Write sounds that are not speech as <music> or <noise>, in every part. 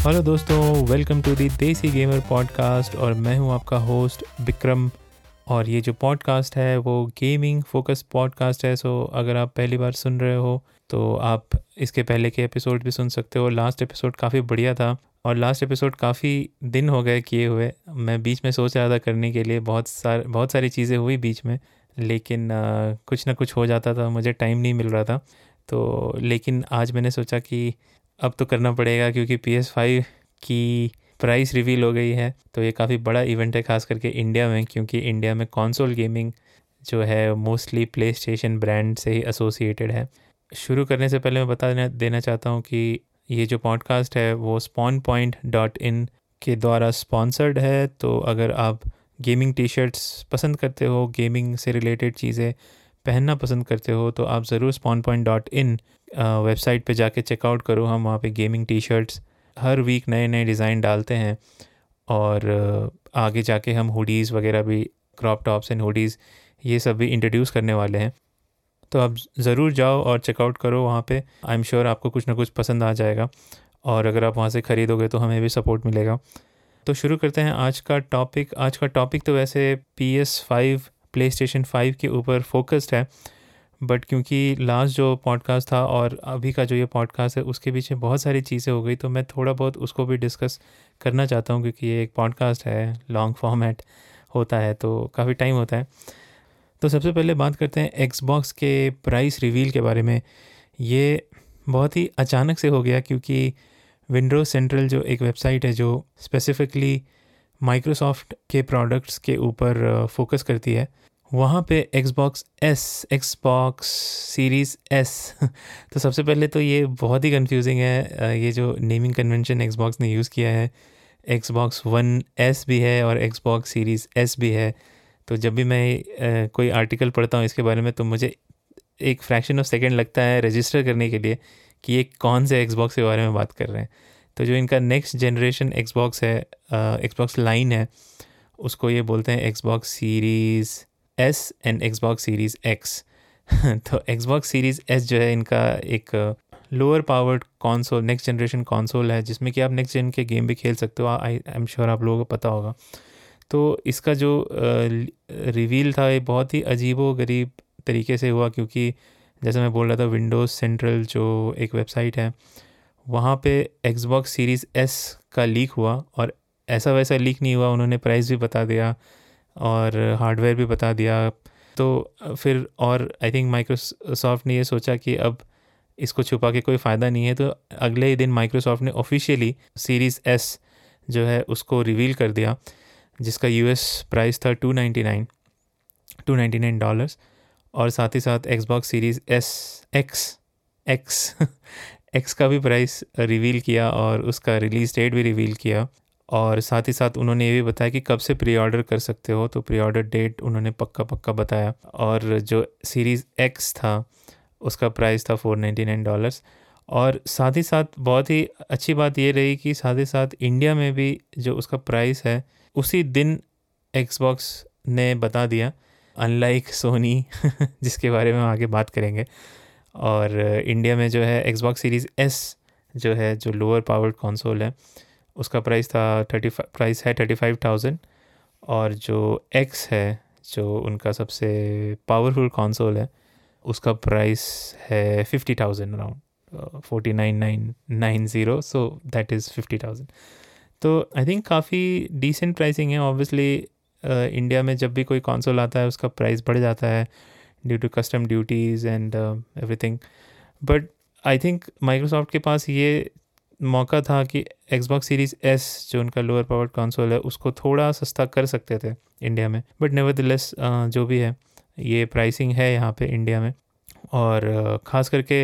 Hello दोस्तों welcome to the desi gamer podcast और मैं हूँ आपका होस्ट विक्रम। और ये जो पॉडकास्ट है वो गेमिंग फोकस पॉडकास्ट है सो अगर आप पहली बार सुन रहे हो तो आप इसके पहले के एपिसोड भी सुन सकते हो। लास्ट एपिसोड काफ़ी बढ़िया था और लास्ट एपिसोड काफ़ी दिन हो गए किए हुए। मैं बीच में सोच रहा था करने के लिए बहुत सार बहुत सारी चीज़ें हुई बीच में लेकिन आ, कुछ ना कुछ हो जाता था मुझे टाइम नहीं मिल रहा था। तो लेकिन आज मैंने सोचा कि अब तो करना पड़ेगा क्योंकि पी एस फाइव की प्राइस रिवील हो गई है तो ये काफ़ी बड़ा इवेंट है खास करके इंडिया में, क्योंकि इंडिया में कॉन्सोल गेमिंग जो है मोस्टली प्ले स्टेशन ब्रांड से ही एसोसिएटेड है। शुरू करने से पहले मैं बता देना चाहता हूँ कि ये जो पॉडकास्ट है वो स्पॉन पॉइंट डॉट इन के द्वारा स्पॉन्सर्ड है तो अगर आप गेमिंग टी शर्ट्स पसंद करते हो गेमिंग से रिलेटेड चीज़ें पहनना पसंद करते हो तो आप ज़रूर spawn point dot in website पर जाके चेकआउट करो। हम वहाँ पे गेमिंग टी शर्ट्स हर वीक नए नए डिज़ाइन डालते हैं और आगे जाके हम हुडीज़ वगैरह भी क्रॉप टॉप्स एंड हुडीज़ ये सब भी इंट्रोड्यूस करने वाले हैं। तो आप ज़रूर जाओ और चेकआउट करो वहाँ पे। आई एम श्योर आपको कुछ ना कुछ पसंद आ जाएगा और अगर आप वहाँ से ख़रीदोगे तो हमें भी सपोर्ट मिलेगा। तो शुरू करते हैं आज का टॉपिक आज का टॉपिक तो वैसे P S five PlayStation five के ऊपर फोकस्ड है बट क्योंकि लास्ट जो पॉडकास्ट था और अभी का जो ये पॉडकास्ट है, उसके पीछे बहुत सारी चीज़ें हो गई तो मैं थोड़ा बहुत उसको भी डिस्कस करना चाहता हूँ, क्योंकि ये एक पॉडकास्ट है लॉन्ग फॉर्मेट होता है तो काफ़ी टाइम होता है। तो सबसे पहले बात करते हैं एक्सबॉक्स के प्राइस रिवील के बारे में। ये बहुत ही अचानक से हो गया, क्योंकि विंडोज़ सेंट्रल जो एक वेबसाइट है, जो स्पेसिफिकली माइक्रोसॉफ्ट के प्रोडक्ट्स के ऊपर फोकस करती है, वहाँ पे Xbox S, Xbox series S <laughs> तो सबसे पहले तो ये बहुत ही कंफ्यूजिंग है ये जो नेमिंग कन्वेंशन Xbox ने यूज़ किया है, Xbox One S भी है और Xbox सीरीज़ S भी है। तो जब भी मैं कोई आर्टिकल पढ़ता हूँ इसके बारे में तो मुझे एक फ्रैक्शन ऑफ़ सेकेंड लगता है रजिस्टर करने के लिए कि ये कौन से Xbox के बारे में बात कर रहे हैं। तो जो इनका नेक्स्ट जनरेशन एक्सबॉक्स है एक्सबॉक्स लाइन है, उसको ये बोलते हैं Xbox series S and Xbox series X तो एक्सबॉक्स सीरीज़ एस जो है, इनका एक lower powered console next generation console है, जिसमें कि आप नेक्स्ट जेन के गेम भी खेल सकते हो। आई आई एम श्योर आप लोगों को पता होगा। तो इसका जो रिवील था, ये बहुत ही अजीबो गरीब तरीके से हुआ, क्योंकि जैसे मैं बोल रहा था विंडोज़ सेंट्रल जो एक वेबसाइट है वहाँ पे Xbox सीरीज़ S का लीक हुआ और ऐसा वैसा लीक नहीं हुआ, उन्होंने प्राइस भी बता दिया और हार्डवेयर भी बता दिया। तो फिर और आई थिंक माइक्रोसॉफ्ट ने ये सोचा कि अब इसको छुपा के कोई फ़ायदा नहीं है तो अगले ही दिन माइक्रोसॉफ्ट ने ऑफिशियली सीरीज़ एस जो है उसको रिवील कर दिया, जिसका यूएस प्राइस था two ninety nine two ninety nine dollars और साथ ही साथ Xbox series S X X X का भी प्राइस रिवील किया और उसका रिलीज़ डेट भी रिवील किया। और साथ ही साथ उन्होंने ये भी बताया कि कब से प्री ऑर्डर कर सकते हो तो प्री ऑर्डर डेट उन्होंने पक्का पक्का बताया। और जो सीरीज़ एक्स था, उसका प्राइस था फोर नाइन्टी नाइन डॉलर्स और साथ ही साथ बहुत ही अच्छी बात ये रही कि साथ ही साथ इंडिया में भी जो उसका प्राइस है, उसी दिन एक्सबॉक्स ने बता दिया अनलाइक सोनी <laughs> जिसके बारे में हम आगे बात करेंगे। और इंडिया में जो है एक्सबॉक्स सीरीज़ एस जो है, जो लोअर पावर्ड कंसोल है, उसका प्राइस था थर्टी प्राइस है थर्टी फाइव थाउज़ेंड और जो एक्स है, जो उनका सबसे पावरफुल कंसोल है, उसका प्राइस है fifty thousand around forty nine nine nine zero so that is fifty thousand तो आई थिंक काफ़ी डिसेंट प्राइसिंग है. ऑब्वियसली इंडिया में जब भी कोई कंसोल आता है, उसका प्राइस बढ़ जाता है। Due to custom duties and everything but I think Microsoft के पास ये मौका था कि एक्सबॉक्स सीरीज़ एस जो उनका लोअर पावर कंसोल है, उसको थोड़ा सस्ता कर सकते थे इंडिया में. बट नेवरदिलेस जो भी है, ये प्राइसिंग है यहाँ पे इंडिया में. और ख़ास करके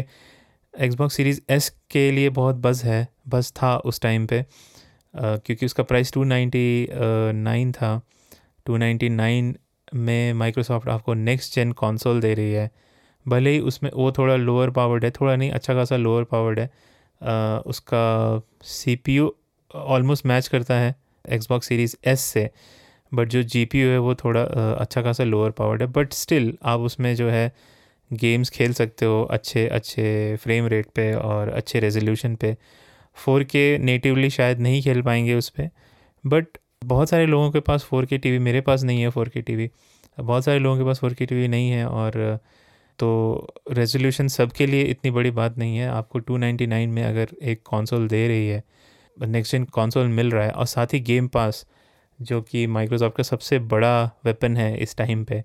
एक्सबॉक्स सीरीज़ एस के लिए बहुत बज़ है बस था उस टाइम पे क्योंकि उसका प्राइस टू नाइन्टी नाइन था. टू नाइन्टी नाइन में माइक्रोसॉफ्ट आपको नेक्स्ट जेन कंसोल दे रही है। भले ही उसमें वो थोड़ा लोअर पावर्ड है थोड़ा नहीं अच्छा खासा लोअर पावर्ड है। आ, उसका यू ऑलमोस्ट मैच करता है एक्सबॉक्स सीरीज़ एस से बट जो जी पी यू है वो थोड़ा आ, अच्छा खासा लोअर पावर्ड है। बट स्टिल आप उसमें जो है गेम्स खेल सकते हो अच्छे अच्छे फ्रेम रेट पे और अच्छे रेजोल्यूशन पे। फोर के नेटिवली शायद नहीं खेल पाएँगे उस पर बट बहुत सारे लोगों के पास फोर के टी मेरे पास नहीं है फोर के टी बहुत सारे लोगों के पास फोर के टी नहीं है और तो रेजोल्यूशन सबके लिए इतनी बड़ी बात नहीं है। आपको 299 में अगर एक कंसोल दे रही है नेक्स्ट जेन कंसोल मिल रहा है और साथ ही गेम पास जो कि माइक्रोसॉफ्ट का सबसे बड़ा वेपन है इस टाइम पे,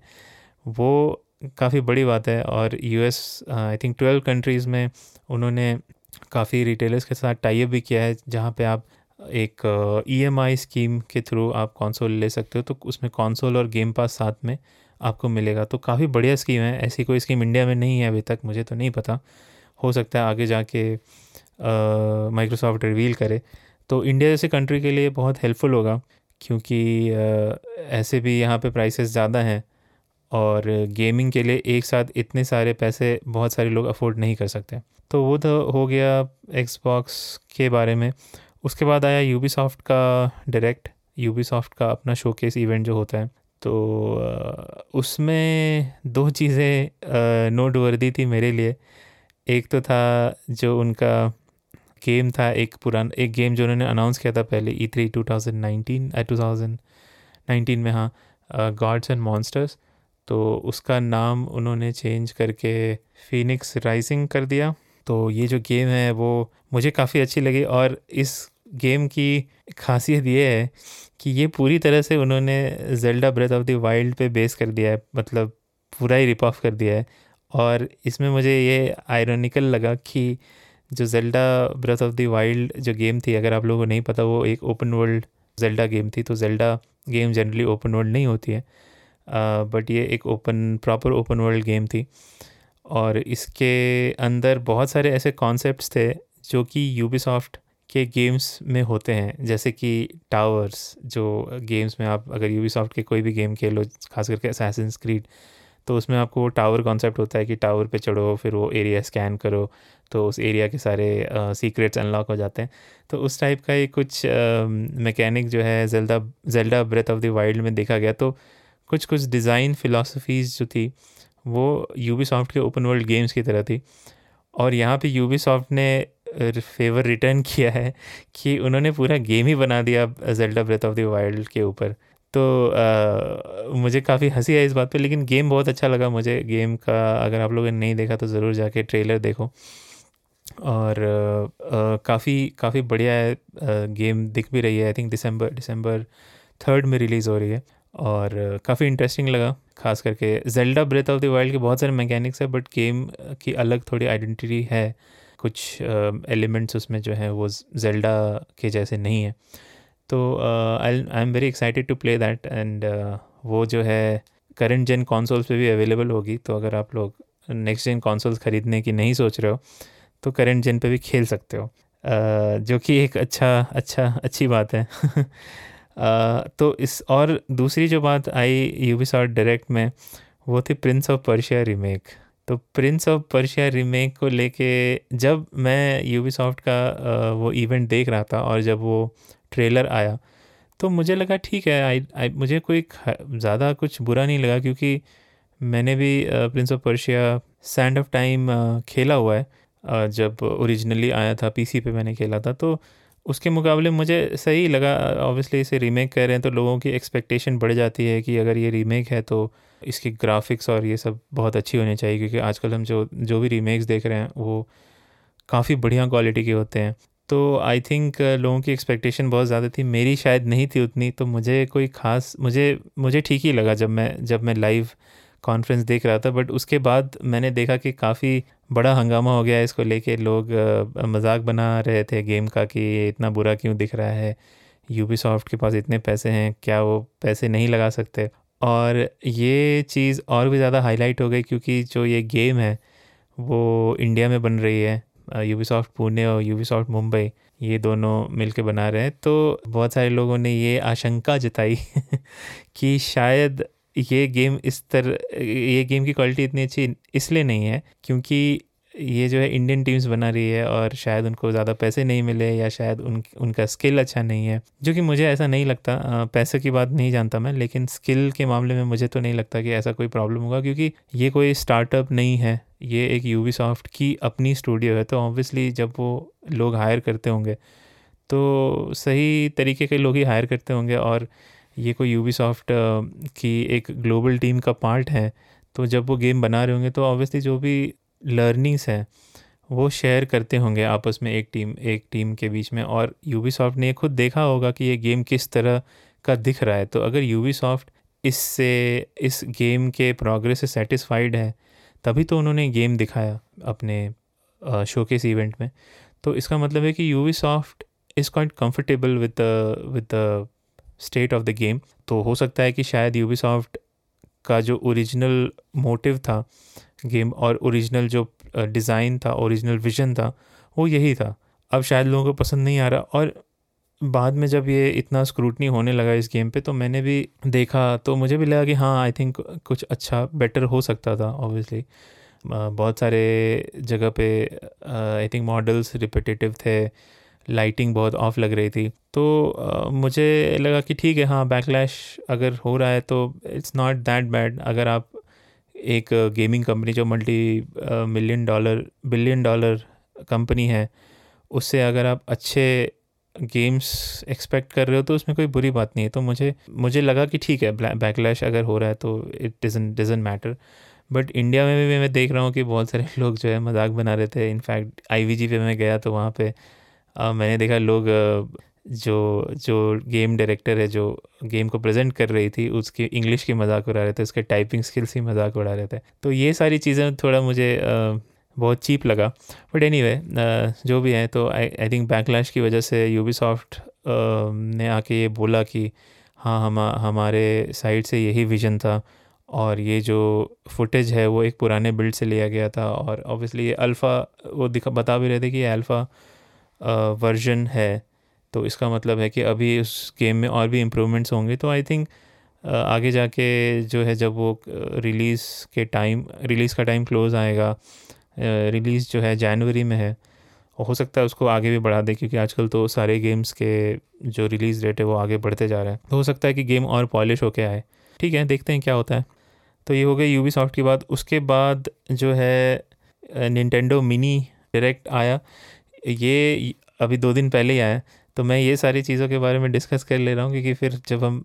वो काफ़ी बड़ी बात है। और US I think twelve countries में उन्होंने काफ़ी रिटेलर्स के साथ टाइप भी किया है, जहाँ पे आप एक ई uh, स्कीम e के थ्रू आप कंसोल ले सकते हो तो उसमें कंसोल और गेम पास साथ में आपको मिलेगा। तो काफ़ी बढ़िया स्कीम है ऐसी कोई स्कीम इंडिया में नहीं है अभी तक मुझे तो नहीं पता। हो सकता है आगे जाके माइक्रोसॉफ्ट रिवील करे। तो इंडिया जैसे कंट्री के लिए बहुत हेल्पफुल होगा क्योंकि ऐसे भी यहाँ पे प्राइसेस ज़्यादा हैं और गेमिंग के लिए एक साथ इतने सारे पैसे बहुत सारे लोग अफोर्ड नहीं कर सकते। तो वो तो हो गया एक्सबॉक्स के बारे में। उसके बाद आया यूबी का डायरेक्ट यूबी का अपना शोकेस इवेंट जो होता है। तो उसमें दो चीज़ें नोट वर्दी थी मेरे लिए। एक तो था जो उनका गेम था, एक पुराना, एक गेम जो उन्होंने अनाउंस किया था पहले E three two thousand nineteen two thousand में हाँ गॉड्स एंड मॉन्स्टर्स तो उसका नाम उन्होंने चेंज करके फिनिक्स राइजिंग कर दिया। तो ये जो गेम है वो मुझे काफ़ी अच्छी लगी और इस गेम की खासियत ये है कि ये पूरी तरह से उन्होंने Zelda Breath of the Wild पे बेस कर दिया है मतलब पूरा ही रिप ऑफ़ कर दिया है। और इसमें मुझे ये आयरनिकल लगा कि जो Zelda Breath of the Wild जो गेम थी, अगर आप लोगों को नहीं पता, वो एक ओपन वर्ल्ड जेल्डा गेम थी तो Zelda game generally open world नहीं होती है। बट ये एक open proper open world game थी। और इसके अंदर बहुत सारे ऐसे कॉन्सेप्ट्स थे जो कि यूबीसॉफ्ट के गेम्स में होते हैं, जैसे कि टावर्स जो गेम्स में आप अगर यूवी के कोई भी गेम खेलो खास करके असैसिन क्रीड तो उसमें आपको वो टावर कॉन्सेप्ट होता है कि टावर पे चढ़ो, फिर वो एरिया स्कैन करो तो उस एरिया के सारे सीक्रेट्स अनलॉक हो जाते हैं। तो उस टाइप का एक कुछ मैकेनिक जो है Zelda Zelda Breath of the Wild में देखा गया तो कुछ कुछ डिज़ाइन फ़िलासफ़ीज़ जो थी, वो यूबी के ओपन वर्ल्ड गेम्स की तरह थी। और यहाँ पे यूबी ने फेवर रिटर्न <laughs> किया है कि उन्होंने पूरा गेम ही बना दिया Zelda Breath of the Wild के ऊपर। तो आ, मुझे काफ़ी हँसी आई इस बात पे लेकिन गेम बहुत अच्छा लगा मुझे। गेम का अगर आप लोगों ने नहीं देखा तो ज़रूर जाके ट्रेलर देखो। और काफ़ी काफ़ी बढ़िया है गेम दिख भी रही है। I think December December third में रिलीज़ हो रही है। और काफ़ी इंटरेस्टिंग लगा खास करके Zelda Breath of the Wild के बहुत सारे मैकेनिक्स है बट गेम की अलग थोड़ी आइडेंटिटी है। कुछ एलिमेंट्स उसमें जो है वो जेल्डा के जैसे नहीं है। तो I I am very excited to play that and वो जो है करंट जेन कॉन्सोल्स पे भी अवेलेबल होगी। तो अगर आप लोग नेक्स्ट जेन कॉन्सोल्स ख़रीदने की नहीं सोच रहे हो तो करंट जेन पे भी खेल सकते हो। uh, जो कि एक अच्छा अच्छा अच्छी बात है। <laughs> uh, तो इस और दूसरी जो बात आई यूबी डायरेक्ट में वो थी प्रिंस ऑफ़ पर्शिया रीमेक तो प्रिंस ऑफ़ पर्शिया रीमेक को लेके जब मैं यूबीसॉफ्ट का वो इवेंट देख रहा था और जब वो ट्रेलर आया तो मुझे लगा ठीक है आई आई मुझे कोई ज़्यादा कुछ बुरा नहीं लगा क्योंकि मैंने भी Prince of Persia sand of time खेला हुआ है। जब ओरिजिनली आया था पीसी पे मैंने खेला था तो उसके मुकाबले मुझे सही लगा। ऑब्वियसली इसे रीमेक कर रहे हैं तो लोगों की एक्सपेक्टेशन बढ़ जाती है कि अगर ये रीमेक है तो इसकी ग्राफिक्स और ये सब बहुत अच्छी होनी चाहिए क्योंकि आजकल हम जो जो भी रीमेक्स देख रहे हैं, वो काफ़ी बढ़िया क्वालिटी के होते हैं। तो आई थिंक लोगों की एक्सपेक्टेशन बहुत ज़्यादा थी। मेरी शायद नहीं थी उतनी तो मुझे कोई ख़ास, मुझे मुझे ठीक ही लगा जब मैं जब मैं लाइव कॉन्फ्रेंस देख रहा था। बट उसके बाद मैंने देखा कि काफ़ी बड़ा हंगामा हो गया है इसको लेके। लोग मज़ाक बना रहे थे गेम का कि ये इतना बुरा क्यों दिख रहा है? यूबी के पास इतने पैसे हैं, क्या वो पैसे नहीं लगा सकते? और ये चीज़ और भी ज़्यादा हाईलाइट हो गई क्योंकि जो ये गेम है, वो इंडिया में बन रही है यूबी पुणे और यूबी मुंबई ये दोनों मिलके बना रहे हैं। तो बहुत सारे लोगों ने ये आशंका जताई <laughs> कि शायद ये गेम इस तरह, ये गेम की क्वालिटी इतनी अच्छी इसलिए नहीं है क्योंकि ये जो है इंडियन टीम्स बना रही है और शायद उनको ज़्यादा पैसे नहीं मिले या शायद उन, उनका स्किल अच्छा नहीं है, जो कि मुझे ऐसा नहीं लगता पैसे की बात नहीं जानता मैं, लेकिन स्किल के मामले में मुझे तो नहीं लगता कि ऐसा कोई प्रॉब्लम होगा, क्योंकि ये कोई स्टार्टअप नहीं है, ये एक यूवी की अपनी स्टूडियो है तो ऑब्वियसली जब वो लोग हायर करते होंगे तो सही तरीके के लोग ही हायर करते होंगे, और ये कोई यूबी की एक ग्लोबल टीम का पार्ट है तो जब वो गेम बना रहे होंगे तो ऑब्वियसली जो भी लर्निंग्स हैं, वो शेयर करते होंगे आपस में एक टीम एक टीम के बीच में और यूबी ने खुद देखा होगा कि ये गेम किस तरह का दिख रहा है। तो अगर यूबी इससे, इस गेम के प्रोग्रेस से सेटिस्फाइड है, तभी तो उन्होंने गेम दिखाया अपने शोकेस इवेंट में। तो इसका मतलब है कि Ubisoft is quite comfortable with with the state of the game तो हो सकता है कि शायद यूवी का जो ओरिजिनल मोटिव था गेम और ओरिजिनल जो डिज़ाइन था ओरिजिनल विजन था वो यही था। अब शायद लोगों को पसंद नहीं आ रहा और बाद में जब ये इतना स्क्रूटनी होने लगा इस गेम पे तो मैंने भी देखा तो मुझे भी लगा कि हाँ आई थिंक कुछ अच्छा बेटर हो सकता था ऑब्वियसली बहुत सारे जगह पे आई थिंक मॉडल्स रिपीटेटिव थे लाइटिंग बहुत ऑफ़ लग रही थी। तो uh, मुझे लगा कि ठीक है हाँ बैकलैश अगर हो रहा है तो इट्स नॉट दैट बैड अगर आप एक गेमिंग कंपनी जो multi million dollar billion dollar company है उससे अगर आप अच्छे गेम्स एक्सपेक्ट कर रहे हो तो उसमें कोई बुरी बात नहीं है। तो मुझे मुझे लगा कि ठीक है बैकलैश अगर हो रहा है तो it doesn't doesn't matter but India में भी मैं देख रहा हूँ कि बहुत सारे <laughs> लोग जो है मज़ाक बना रहे थे। इनफैक्ट आई पे मैं गया तो वहाँ पे आ, मैंने देखा लोग जो जो गेम डायरेक्टर है जो गेम को प्रेजेंट कर रही थी उसकी इंग्लिश की मज़ाक उड़ा रहे थे उसके टाइपिंग स्किल्स की मज़ाक उड़ा रहे थे। तो ये सारी चीज़ें थोड़ा मुझे आ, बहुत चीप लगा। बट एनी anyway, जो भी है तो आई थिंक बैकलैश की वजह से यूबी ने आके ये बोला कि हाँ हम हमारे साइड से यही विज़न था। और ये जो फुटेज है वो एक पुराने बिल्ड से लिया गया था। और ऑब्वियसली ये अल्फ़ा वो दिखा बता भी रहे थे कि ये अल्फ़ा वर्जन है। तो इसका मतलब है कि अभी उस गेम में और भी इम्प्रूवमेंट्स होंगे। तो आई थिंक आगे जाके जो है जब वो रिलीज़ के टाइम रिलीज़ का टाइम क्लोज़ आएगा रिलीज़ जो है जनवरी में है, हो सकता है उसको आगे भी बढ़ा दे क्योंकि आजकल तो सारे गेम्स के जो रिलीज़ डेट है वो आगे बढ़ते जा रहा है। तो हो सकता है कि गेम और पॉलिश होके आए। ठीक है, देखते हैं क्या होता है। तो ये हो गया यूबी सॉफ्ट की बात। उसके बाद जो है निन्टेंडो मिनी डायरेक्ट आया। ये अभी दो दिन पहले ही आया। तो मैं ये सारी चीज़ों के बारे में डिस्कस कर ले रहा हूँ क्योंकि फिर जब हम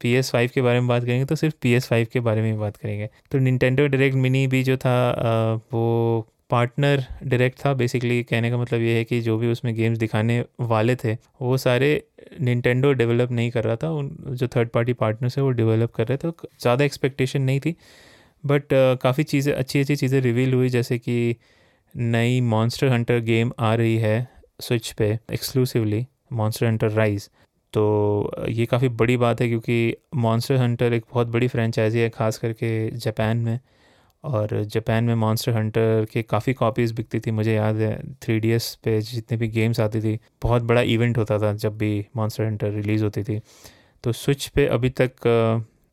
पी एस फाइव के बारे में बात करेंगे तो सिर्फ़ पी एस फाइव के बारे में ही बात करेंगे। तो निन्टेंडो डायरेक्ट मिनी भी जो था आ, वो पार्टनर डायरेक्ट था बेसिकली कहने का मतलब ये है कि जो भी उसमें गेम्स दिखाने वाले थे वो सारे निन्टेंडो डेवलप नहीं कर रहा था। उन जो थर्ड पार्टी पार्टनर्स है वो डेवलप कर रहे थे तो ज़्यादा एक्सपेक्टेशन नहीं थी। बट uh, काफ़ी चीज़ें अच्छी अच्छी चीज़ें रिवील हुई जैसे कि नई मॉन्स्टर हंटर गेम आ रही है स्विच पे एक्सक्लूसिवली मॉन्स्टर हंटर राइज तो ये काफ़ी बड़ी बात है क्योंकि मॉन्स्टर हंटर एक बहुत बड़ी फ्रेंचाइजी है, ख़ास करके जापान में। और जापान में मॉन्स्टर हंटर के काफ़ी कॉपीज़ बिकती थी, मुझे याद है थ्री डी एस पे जितने भी गेम्स आती थी, बहुत बड़ा इवेंट होता था जब भी मॉन्स्टर हंटर रिलीज़ होती थी। तो स्विच पे अभी तक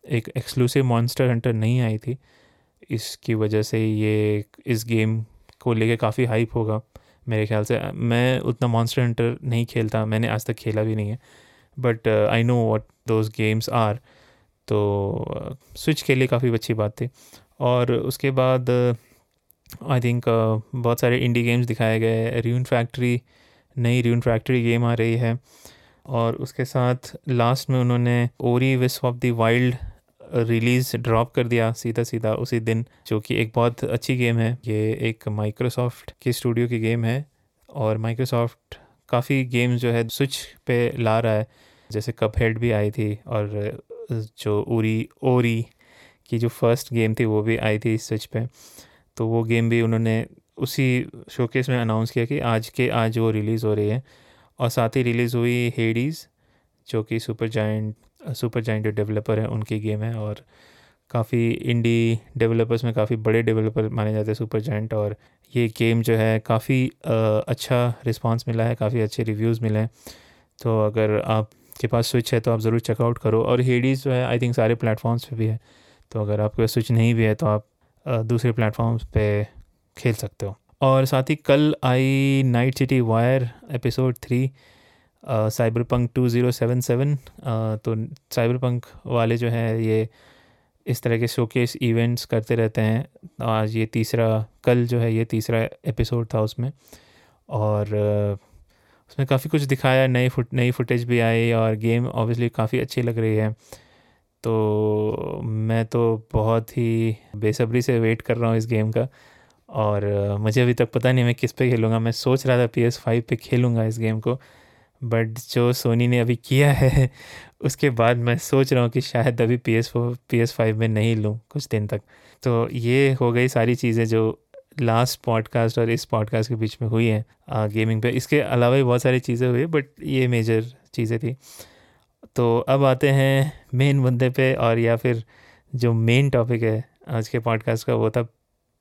एक एक्सक्लूसिव मॉन्स्टर हंटर नहीं आई थी। इसकी वजह से ये, इस गेम को लेके काफ़ी हाइप होगा। मेरे ख्याल से। मैं उतना मॉन्स्टर हंटर नहीं खेलता, मैंने आज तक खेला भी नहीं है। But I know what those games are तो स्विच के लिए काफ़ी अच्छी बात थी। और उसके बाद आई थिंक बहुत सारे इंडी गेम्स दिखाए गए र्यून फैक्ट्री नई र्यून फैक्ट्री गेम आ रही है। और उसके साथ लास्ट में उन्होंने ओरी विस of the wild release drop कर दिया सीधा सीधा उसी दिन, जो कि एक बहुत अच्छी गेम है। ये एक माइक्रोसॉफ्ट की स्टूडियो की गेम है और माइक्रोसॉफ्ट काफ़ी गेम जो है स्विच पे ला रहा है। जैसे कप हेड भी आई थी और, जो उरी ओरी की जो फ़र्स्ट गेम थी वो भी आई थी स्विच पे। तो वो गेम भी उन्होंने उसी शोकेस में अनाउंस किया कि आज के आज वो रिलीज़ हो रही है। और साथ ही रिलीज़ हुई हेडीज़ जो कि super giant super giant developer हैं, उनकी गेम है और काफ़ी इंडी डेवलपर्स में काफ़ी बड़े डेवलपर माने जाते हैं सुपर जॉइंट और ये गेम जो है काफ़ी अच्छा रिस्पांस मिला है, काफ़ी अच्छे रिव्यूज़ मिले हैं। तो अगर आपके पास स्विच है तो आप ज़रूर चेकआउट करो और हेडीज़ जो है आई थिंक सारे प्लेटफॉर्म्स पे भी है। तो अगर आपके पास स्विच नहीं भी है तो आप दूसरे प्लेटफॉर्म्स पे खेल सकते हो। और साथ ही कल I Night City wire episode three Cyberpunk two zero seven seven तो साइबर पंक वाले जो हैं ये इस तरह के शोकेस इवेंट्स करते रहते हैं। आज ये तीसरा, कल जो है ये तीसरा एपिसोड था उसमें। और उसमें काफ़ी कुछ दिखाया नई फुट, नई फुटेज भी आई और गेम ऑब्वियसली काफ़ी अच्छी लग रही है। तो मैं तो बहुत ही बेसब्री से वेट कर रहा हूँ इस गेम का। और मुझे अभी तक पता नहीं मैं किस पे खेलूँगा। मैं सोच रहा था पी एस फाइव पर खेलूँगा इस गेम को। बट जो सोनी ने अभी किया है, उसके बाद मैं सोच रहा हूँ कि शायद अभी P S four P S five में नहीं लूँ कुछ दिन तक। तो ये हो गई सारी चीज़ें जो लास्ट पॉडकास्ट और इस पॉडकास्ट के बीच में हुई हैं गेमिंग पे। इसके अलावा भी बहुत सारी चीज़ें हुई बट ये मेजर चीज़ें थी। तो अब आते हैं मेन मुद्दे पे और या फिर जो मेन टॉपिक है आज के पॉडकास्ट का, वो था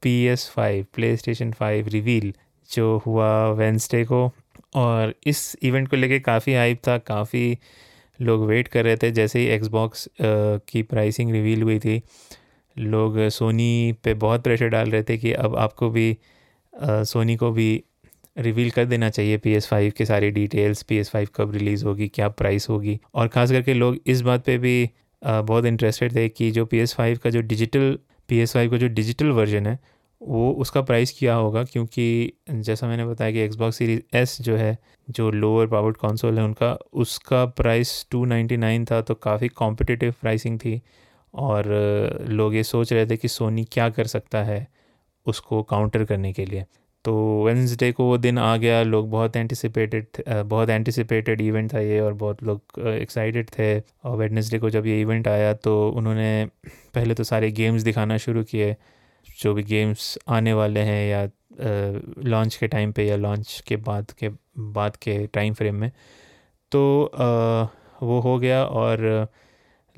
P S five PlayStation five reveal जो हुआ वेंसडे को। और इस इवेंट को लेके काफ़ी हाइप था, काफ़ी लोग वेट कर रहे थे। जैसे ही एक्सबॉक्स की प्राइसिंग रिवील हुई थी, लोग सोनी पे बहुत प्रेशर डाल रहे थे कि अब आपको भी सोनी को भी रिवील कर देना चाहिए पी एस फाइव के सारी डिटेल्स पी एस फाइव कब रिलीज़ होगी, क्या प्राइस होगी? और ख़ास करके लोग इस बात पे भी बहुत इंटरेस्टेड थे कि जो पी एस फाइव का जो डिजिटल पी एस फाइव का जो डिजिटल वर्जन है वो उसका प्राइस क्या होगा क्योंकि जैसा मैंने बताया कि एक्सबॉक्स सीरीज़ एस जो है, जो लोअर पावर्ड कंसोल है उनका, उसका प्राइस टू नाइन्टी नाइन था तो काफ़ी कॉम्पिटिटिव प्राइसिंग थी और लोग ये सोच रहे थे कि सोनी क्या कर सकता है उसको काउंटर करने के लिए। तो वेंसडे को वो दिन आ गया, लोग बहुत एंटिसिपेटेड बहुत एंटिसिपेटेड इवेंट था ये और बहुत लोग एक्साइटेड थे और वेडनेसडे को जब ये इवेंट आया तो उन्होंने पहले तो सारे गेम्स दिखाना शुरू किए जो भी गेम्स आने वाले हैं या लॉन्च के टाइम पे या लॉन्च के बाद के बाद के टाइम फ्रेम में तो वो हो गया और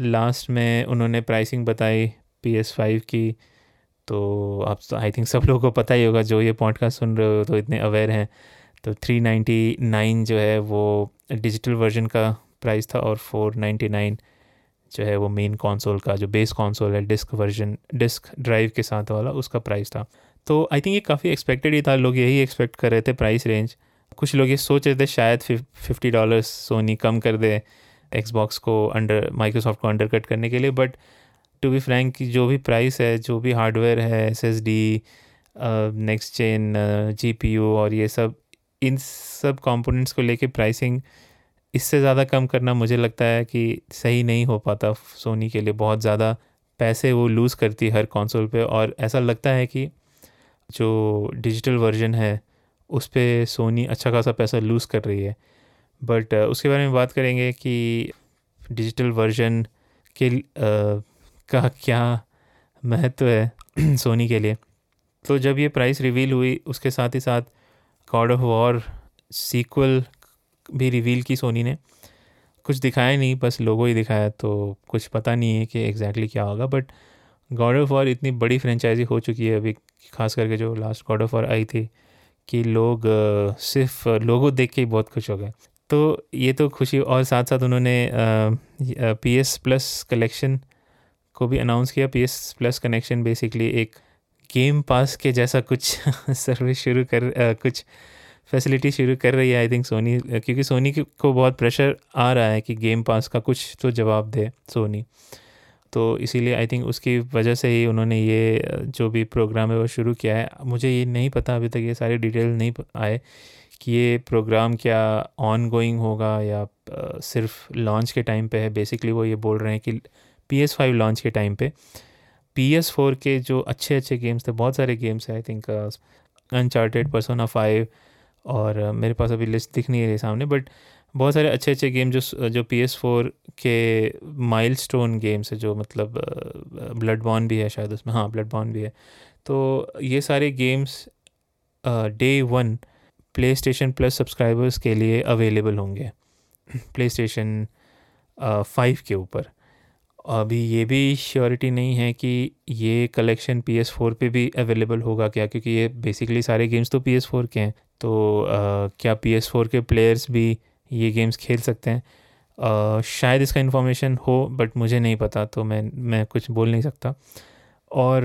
लास्ट में उन्होंने प्राइसिंग बताई पी एस फाइव की तो आप तो आई थिंक सब लोगों को पता ही होगा, जो ये पॉडकास्ट सुन रहे हो तो इतने अवेयर हैं। तो थ्री नाइन्टी नाइन जो है वो डिजिटल वर्जन का प्राइस था और फोर नाइन्टी नाइन जो है वो मेन कंसोल का, जो बेस कंसोल है डिस्क वर्जन डिस्क ड्राइव के साथ वाला, उसका प्राइस था। तो आई थिंक ये काफ़ी एक्सपेक्टेड ही था, लोग यही एक्सपेक्ट कर रहे थे प्राइस रेंज कुछ लोग ये सोच रहे थे शायद फिफ्टी डॉलर्स सोनी कम कर दे एक्सबॉक्स को अंडर माइक्रोसॉफ्ट को अंडर कट करने के लिए बट टू बी फ्रैंक जो भी प्राइस है, जो भी हार्डवेयर है S S D next gen G P U और ये सब, इन सब कंपोनेंट्स को लेके प्राइसिंग इससे ज़्यादा कम करना मुझे लगता है कि सही नहीं हो पाता सोनी के लिए। बहुत ज़्यादा पैसे वो लूज़ करती है हर कंसोल पे और ऐसा लगता है कि जो डिजिटल वर्जन है उस पर सोनी अच्छा खासा पैसा लूज़ कर रही है। बट उसके बारे में बात करेंगे कि डिजिटल वर्जन के आ, का क्या महत्व है <clears throat> सोनी के लिए। तो जब ये प्राइस रिवील हुई उसके साथ ही साथ गॉड ऑफ़ वॉर सीक्वल भी रिवील की सोनी ने। कुछ दिखाया नहीं बस लोगो ही दिखाया तो कुछ पता नहीं है कि एग्जैक्टली क्या होगा बट गॉड ऑफ़ वॉर इतनी बड़ी फ्रेंचाइजी हो चुकी है अभी खास करके जो लास्ट गॉड ऑफ़ वॉर आई थी कि लोग सिर्फ़ लोगो देख के ही बहुत खुश हो गए। तो ये तो खुशी और साथ साथ उन्होंने पी एस प्लस कलेक्शन को भी अनाउंस किया। P S plus connection basically एक गेम पास के जैसा कुछ <laughs> सर्विस शुरू कर आ, कुछ फैसिलिटी शुरू कर रही है आई थिंक सोनी क्योंकि सोनी को बहुत प्रेशर आ रहा है कि गेम पास का कुछ तो जवाब दे सोनी तो इसीलिए आई थिंक उसकी वजह से ही उन्होंने ये, जो भी प्रोग्राम है वो शुरू किया है। मुझे ये नहीं पता अभी तक, ये सारी डिटेल नहीं आए कि ये प्रोग्राम क्या ऑन गोइंग होगा या सिर्फ़ लॉन्च के टाइम पे है। बेसिकली वो ये बोल रहे हैं कि पी एस फाइव लॉन्च के टाइम पे। पी एस फोर के जो अच्छे अच्छे गेम्स थे, बहुत सारे गेम्स हैं I think Uncharted Persona five और मेरे पास अभी लिस्ट दिख नहीं रही सामने बट बहुत सारे अच्छे अच्छे गेम जो जो पी एस फोर के माइल स्टोन गेम्स है, जो मतलब ब्लड बॉन भी है शायद उसमें। हाँ ब्लड बॉन भी है। तो ये सारे games day one PlayStation plus subscribers के लिए अवेलेबल होंगे। प्ले स्टेशन फाइव के ऊपर। अभी ये भी श्योरिटी नहीं है कि ये कलेक्शन पी एस फोर पर भी अवेलेबल होगा क्या, क्योंकि ये बेसिकली सारे गेम्स तो पी एस फोर के हैं। तो क्या पी एस फोर के प्लेयर्स भी ये गेम्स खेल सकते हैं? शायद इसका इन्फॉर्मेशन हो बट मुझे नहीं पता तो मैं मैं कुछ बोल नहीं सकता। और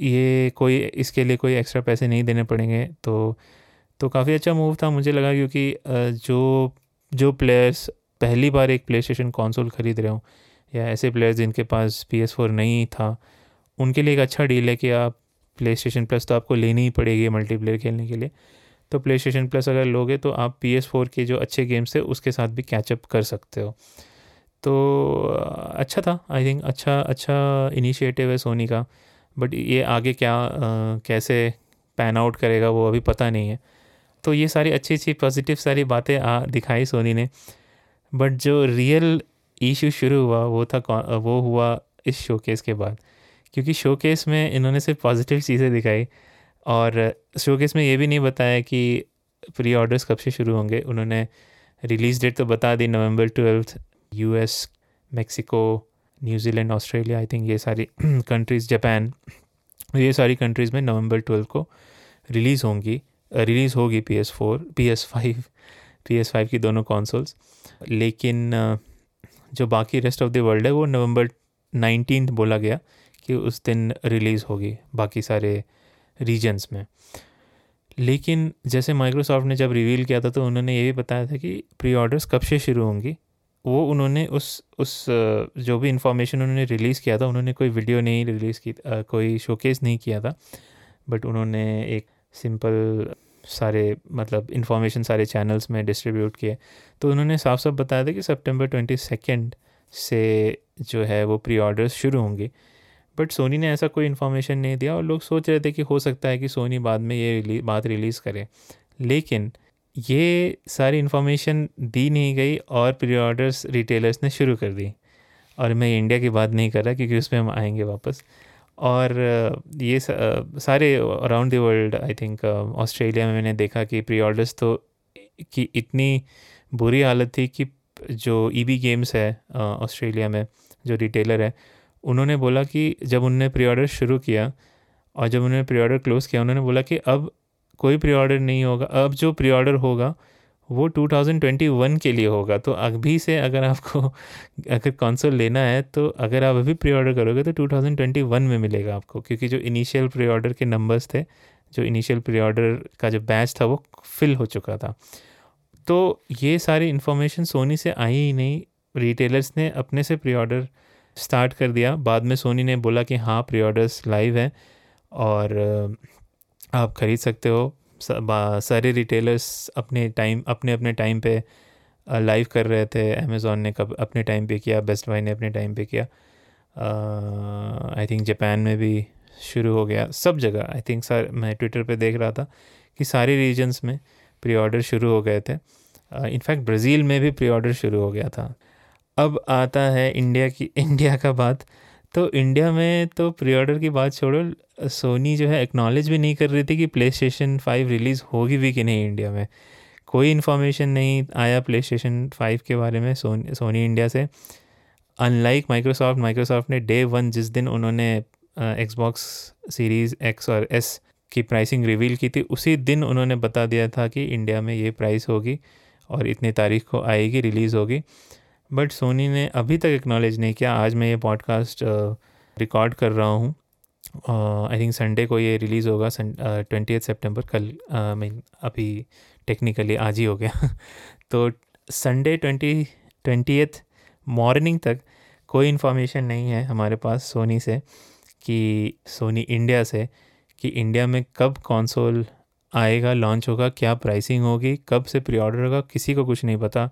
ये कोई, इसके लिए कोई एक्स्ट्रा पैसे नहीं देने पड़ेंगे तो तो काफ़ी अच्छा मूव था मुझे लगा, क्योंकि जो जो प्लेयर्स पहली बार एक प्ले स्टेशन कॉन्सोल ख़रीद रहे हो, या ऐसे प्लेयर्स जिनके पास पी एस फोर नहीं था, उनके लिए एक अच्छा डील है कि आप प्ले स्टेशन प्लस तो आपको लेनी ही पड़ेगी मल्टीप्लेयर खेलने के लिए। तो प्ले स्टेशन प्लस अगर लोगे तो आप पी एस फोर के जो अच्छे गेम्स थे उसके साथ भी कैचअप कर सकते हो। तो अच्छा था आई थिंक अच्छा अच्छा इनिशिएटिव है सोनी का। बट ये आगे क्या आ, कैसे पैन आउट करेगा वो अभी पता नहीं है। तो ये सारी अच्छी अच्छी पॉजिटिव सारी बातें दिखाई सोनी ने। बट जो रियल इशू शुरू हुआ वो था वो हुआ इस शोकेस के बाद। क्योंकि शोकेस में इन्होंने सिर्फ़ पॉजिटिव चीज़ें दिखाई। और शोकेस में ये भी नहीं बताया कि प्री ऑर्डर्स कब से शुरू होंगे। उन्होंने रिलीज़ डेट तो बता दी, November twelfth, US, Mexico, New Zealand, Australia, I think ये सारी <clears throat> कंट्रीज़ जापान, ये सारी कंट्रीज़ में नवंबर ट्वेल्व को रिलीज़ होंगी। रिलीज़ होगी P S four, P S five, P S five की दोनों कॉन्सोल्स लेकिन जो बाकी रेस्ट ऑफ़ द वर्ल्ड है, वो नवंबर नाइनटीन बोला गया कि उस दिन रिलीज़ होगी बाकी सारे रीजन्स में। लेकिन जैसे माइक्रोसॉफ्ट ने जब रिवील किया था तो उन्होंने ये भी बताया था कि प्री ऑर्डर्स कब से शुरू होंगी। वो उन्होंने उस उस जो भी इंफॉर्मेशन उन्होंने रिलीज़ किया था, उन्होंने कोई वीडियो नहीं रिलीज़ की कोई शोकेस नहीं किया था। बट उन्होंने एक सिंपल सारे मतलब इन्फॉर्मेशन सारे चैनल्स में डिस्ट्रीब्यूट किए। तो उन्होंने साफ़ साफ़ बताया था कि सितंबर ट्वेंटी सेकेंड से जो है वो प्री ऑर्डर्स शुरू होंगे। बट सोनी ने ऐसा कोई इन्फॉर्मेशन नहीं दिया और लोग सोच रहे थे कि हो सकता है कि सोनी बाद में ये रिली, बात रिलीज़ करे। लेकिन ये सारी इन्फॉर्मेशन दी नहीं गई और प्री ऑर्डर्स रिटेलर्स ने शुरू कर दी। और मैं इंडिया की बात नहीं कर रहा क्योंकि उसमें हम आएँगे वापस। और ये सारे around the world I think Australia में मैंने देखा कि प्री ऑर्डर्स तो कि इतनी बुरी हालत थी कि जो ई बी गेम्स है ऑस्ट्रेलिया में, जो रिटेलर है उन्होंने बोला कि जब उनने प्री ऑर्डर शुरू किया और जब उन्होंने प्री ऑर्डर क्लोज़ किया, उन्होंने बोला कि अब कोई प्री ऑर्डर नहीं होगा। अब जो प्री ऑर्डर होगा, वो 2021 के लिए होगा। तो अभी से अगर आपको, अगर कॉन्सोल लेना है तो अगर आप अभी प्री ऑर्डर करोगे तो 2021 में मिलेगा आपको। क्योंकि जो इनिशियल प्री ऑर्डर के नंबर्स थे, जो इनिशियल प्री ऑर्डर का जो बैच था, वो फिल हो चुका था। तो ये सारी इन्फॉर्मेशन सोनी से आई ही नहीं। रिटेलर्स ने अपने से प्री ऑर्डर स्टार्ट कर दिया। बाद में सोनी ने बोला कि हाँ प्री ऑर्डर्स लाइव हैं और आप ख़रीद सकते हो। सारे रिटेलर्स अपने टाइम अपने अपने टाइम पे लाइव कर रहे थे। अमेज़ोन ने कब, अपने टाइम पे किया बेस्ट बाई ने अपने टाइम पे किया। आई थिंक जापान में भी शुरू हो गया। सब जगह आई थिंक सर, मैं ट्विटर पे देख रहा था कि सारे रीजन्स में प्री ऑर्डर शुरू हो गए थे। इनफैक्ट ब्राज़ील में भी प्री ऑर्डर शुरू हो गया था। अब आता है इंडिया की, <laughs> इंडिया का बात। तो इंडिया में तो प्री ऑर्डर की बात छोड़ो, सोनी जो है एक्नॉलेज भी नहीं कर रही थी कि प्ले स्टेशन फाइव रिलीज़ होगी भी कि नहीं इंडिया में। कोई इन्फॉर्मेशन नहीं आया प्ले स्टेशन फाइव के बारे में सोनी सोनी इंडिया से। अनलाइक माइक्रोसॉफ्ट माइक्रोसॉफ्ट ने डे वन जिस दिन उन्होंने एक्सबॉक्स सीरीज़ एक्स और एस की प्राइसिंग रिवील की थी, उसी दिन उन्होंने बता दिया था कि इंडिया में ये प्राइस होगी और इतनी तारीख को आएगी रिलीज़ होगी। बट सोनी ने अभी तक एक्नॉलेज नहीं किया। आज मैं ये पॉडकास्ट रिकॉर्ड कर रहा हूँ। आई थिंक संडे को ये रिलीज़ होगा ट्वेंटी सेप्टेम्बर कल मीन uh, अभी टेक्निकली आज ही हो गया। <laughs> तो संडे ट्वेंटी ट्वेंटी मॉर्निंग तक कोई इन्फॉर्मेशन नहीं है हमारे पास सोनी से कि सोनी इंडिया से कि इंडिया में कब कॉन्सोल आएगा लॉन्च होगा क्या प्राइसिंग होगी कब से प्री ऑर्डर होगा किसी को कुछ नहीं पता।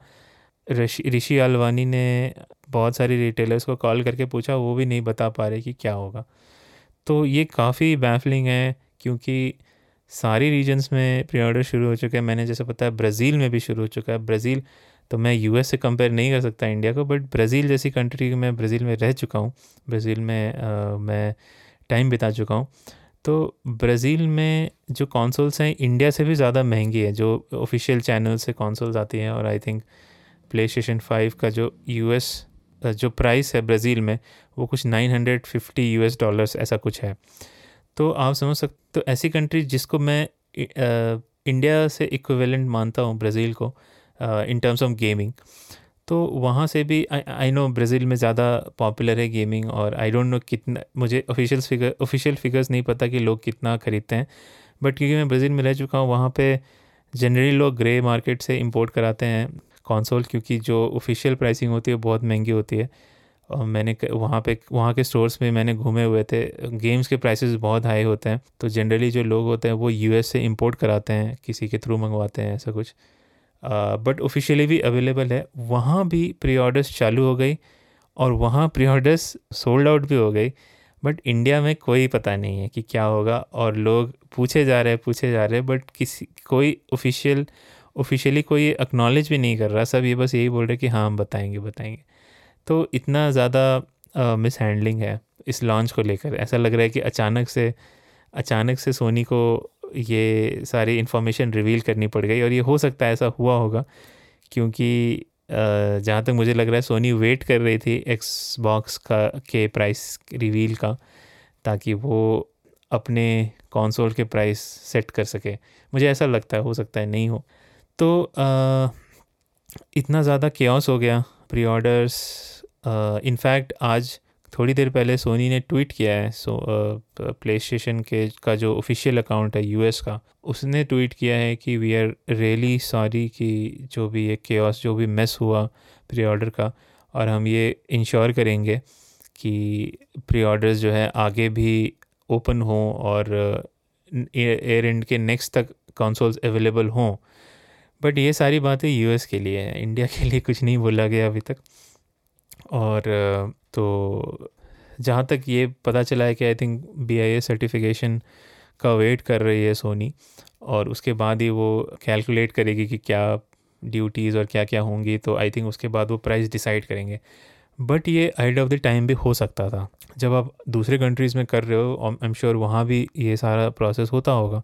ऋषि अलवानी ने बहुत सारी रिटेलर्स को कॉल करके पूछा वो भी नहीं बता पा रहे कि क्या होगा। तो ये काफ़ी बैफलिंग है क्योंकि सारी रीजन्स में प्री ऑर्डर शुरू हो चुके हैं। मैंने जैसे पता है ब्राज़ील में भी शुरू हो चुका है। ब्राज़ील तो मैं यूएस से कंपेयर नहीं कर सकता इंडिया को बट ब्राज़ील जैसी कंट्री में ब्राज़ील में रह चुका हूँ। ब्राज़ील में आ, मैं टाइम बिता चुका हूँ। तो ब्राज़ील में जो कॉन्सोल्स हैं इंडिया से भी ज़्यादा महँगी है जो ऑफिशियल चैनल से कॉन्सोल्स आती हैं और I think play station five का जो यूएस जो प्राइस है ब्राज़ील में, वो कुछ नाइन हंड्रेड 950 यूएस डॉलर्स ऐसा कुछ है। तो आप समझ सकते तो ऐसी कंट्री जिसको मैं इंडिया से इक्विवेलेंट मानता हूँ ब्राज़ील को इन टर्म्स ऑफ़ गेमिंग तो वहाँ से भी आई नो ब्राज़ील में ज़्यादा पॉपुलर है गेमिंग और आई डोंट नो कितना, मुझे ऑफिशियल फिगर ऑफिशियल फिगर्स नहीं पता कि लोग कितना ख़रीदते हैं बट क्योंकि मैं ब्राज़ील में रह चुका हूँ, वहाँ पे जनरली लोग ग्रे मार्केट से इंपोर्ट कराते हैं कंसोल क्योंकि जो ऑफिशियल प्राइसिंग होती है, बहुत महँगी होती है। और मैंने वहाँ पे, वहाँ के स्टोर्स में मैंने घूमे हुए थे। गेम्स के प्राइसेस बहुत हाई होते हैं। तो जनरली जो लोग होते हैं, वो यूएस से इंपोर्ट कराते हैं, किसी के थ्रू मंगवाते हैं, ऐसा कुछ। बट ऑफिशियली भी अवेलेबल है। वहाँ भी प्री ऑर्डर्स चालू हो गई और वहाँ प्री ऑर्डर्स सोल्ड आउट भी हो गई। बट इंडिया में कोई पता नहीं है कि क्या होगा। और लोग पूछे जा रहे हैं, पूछे जा रहे हैं बट किसी, कोई ऑफिशियल ऑफिशियली कोई एक्नॉलेज भी नहीं कर रहा, सब ये बस यही बोल रहे कि हाँ हम बताएँगे बताएँगे। तो इतना ज़्यादा मिस हैंडलिंग है इस लॉन्च को लेकर। ऐसा लग रहा है कि अचानक से अचानक से सोनी को ये सारी इन्फॉर्मेशन रिवील करनी पड़ गई। और ये हो सकता है ऐसा हुआ होगा, क्योंकि जहाँ तक मुझे लग रहा है सोनी वेट कर रही थी एक्स बॉक्स का, के प्राइस रिवील का, ताकि वो अपने कॉन्सोल के प्राइस सेट कर सके। मुझे ऐसा लगता है, हो सकता है नहीं हो। तो आ, इतना ज़्यादा केयस हो गया प्री ऑर्डर्स इनफैक्ट आज थोड़ी देर पहले सोनी ने ट्वीट किया है सो प्ले स्टेशन के का जो ऑफिशियल अकाउंट है यूएस का उसने ट्वीट किया है कि वी आर रियली सॉरी कि जो भी ये केयस जो भी मिस हुआ प्री ऑर्डर का और हम ये इंश्योर करेंगे कि प्री ऑर्डर्स जो है आगे भी ओपन हों और एयर एंड के नेक्स्ट तक कंसोल्स अवेलेबल हों। बट ये सारी बातें यूएस के लिए हैं। इंडिया के लिए कुछ नहीं बोला गया अभी तक। और तो जहाँ तक ये पता चला है कि आई थिंक बी सर्टिफिकेशन का वेट कर रही है सोनी और उसके बाद ही वो कैलकुलेट करेगी कि क्या ड्यूटीज़ और क्या क्या होंगी तो आई थिंक उसके बाद वो प्राइस डिसाइड करेंगे। बट ये एंड ऑफ़ द टाइम भी हो सकता था। जब आप दूसरे कंट्रीज़ में कर रहे हो आई एम श्योर वहाँ भी ये सारा प्रोसेस होता होगा।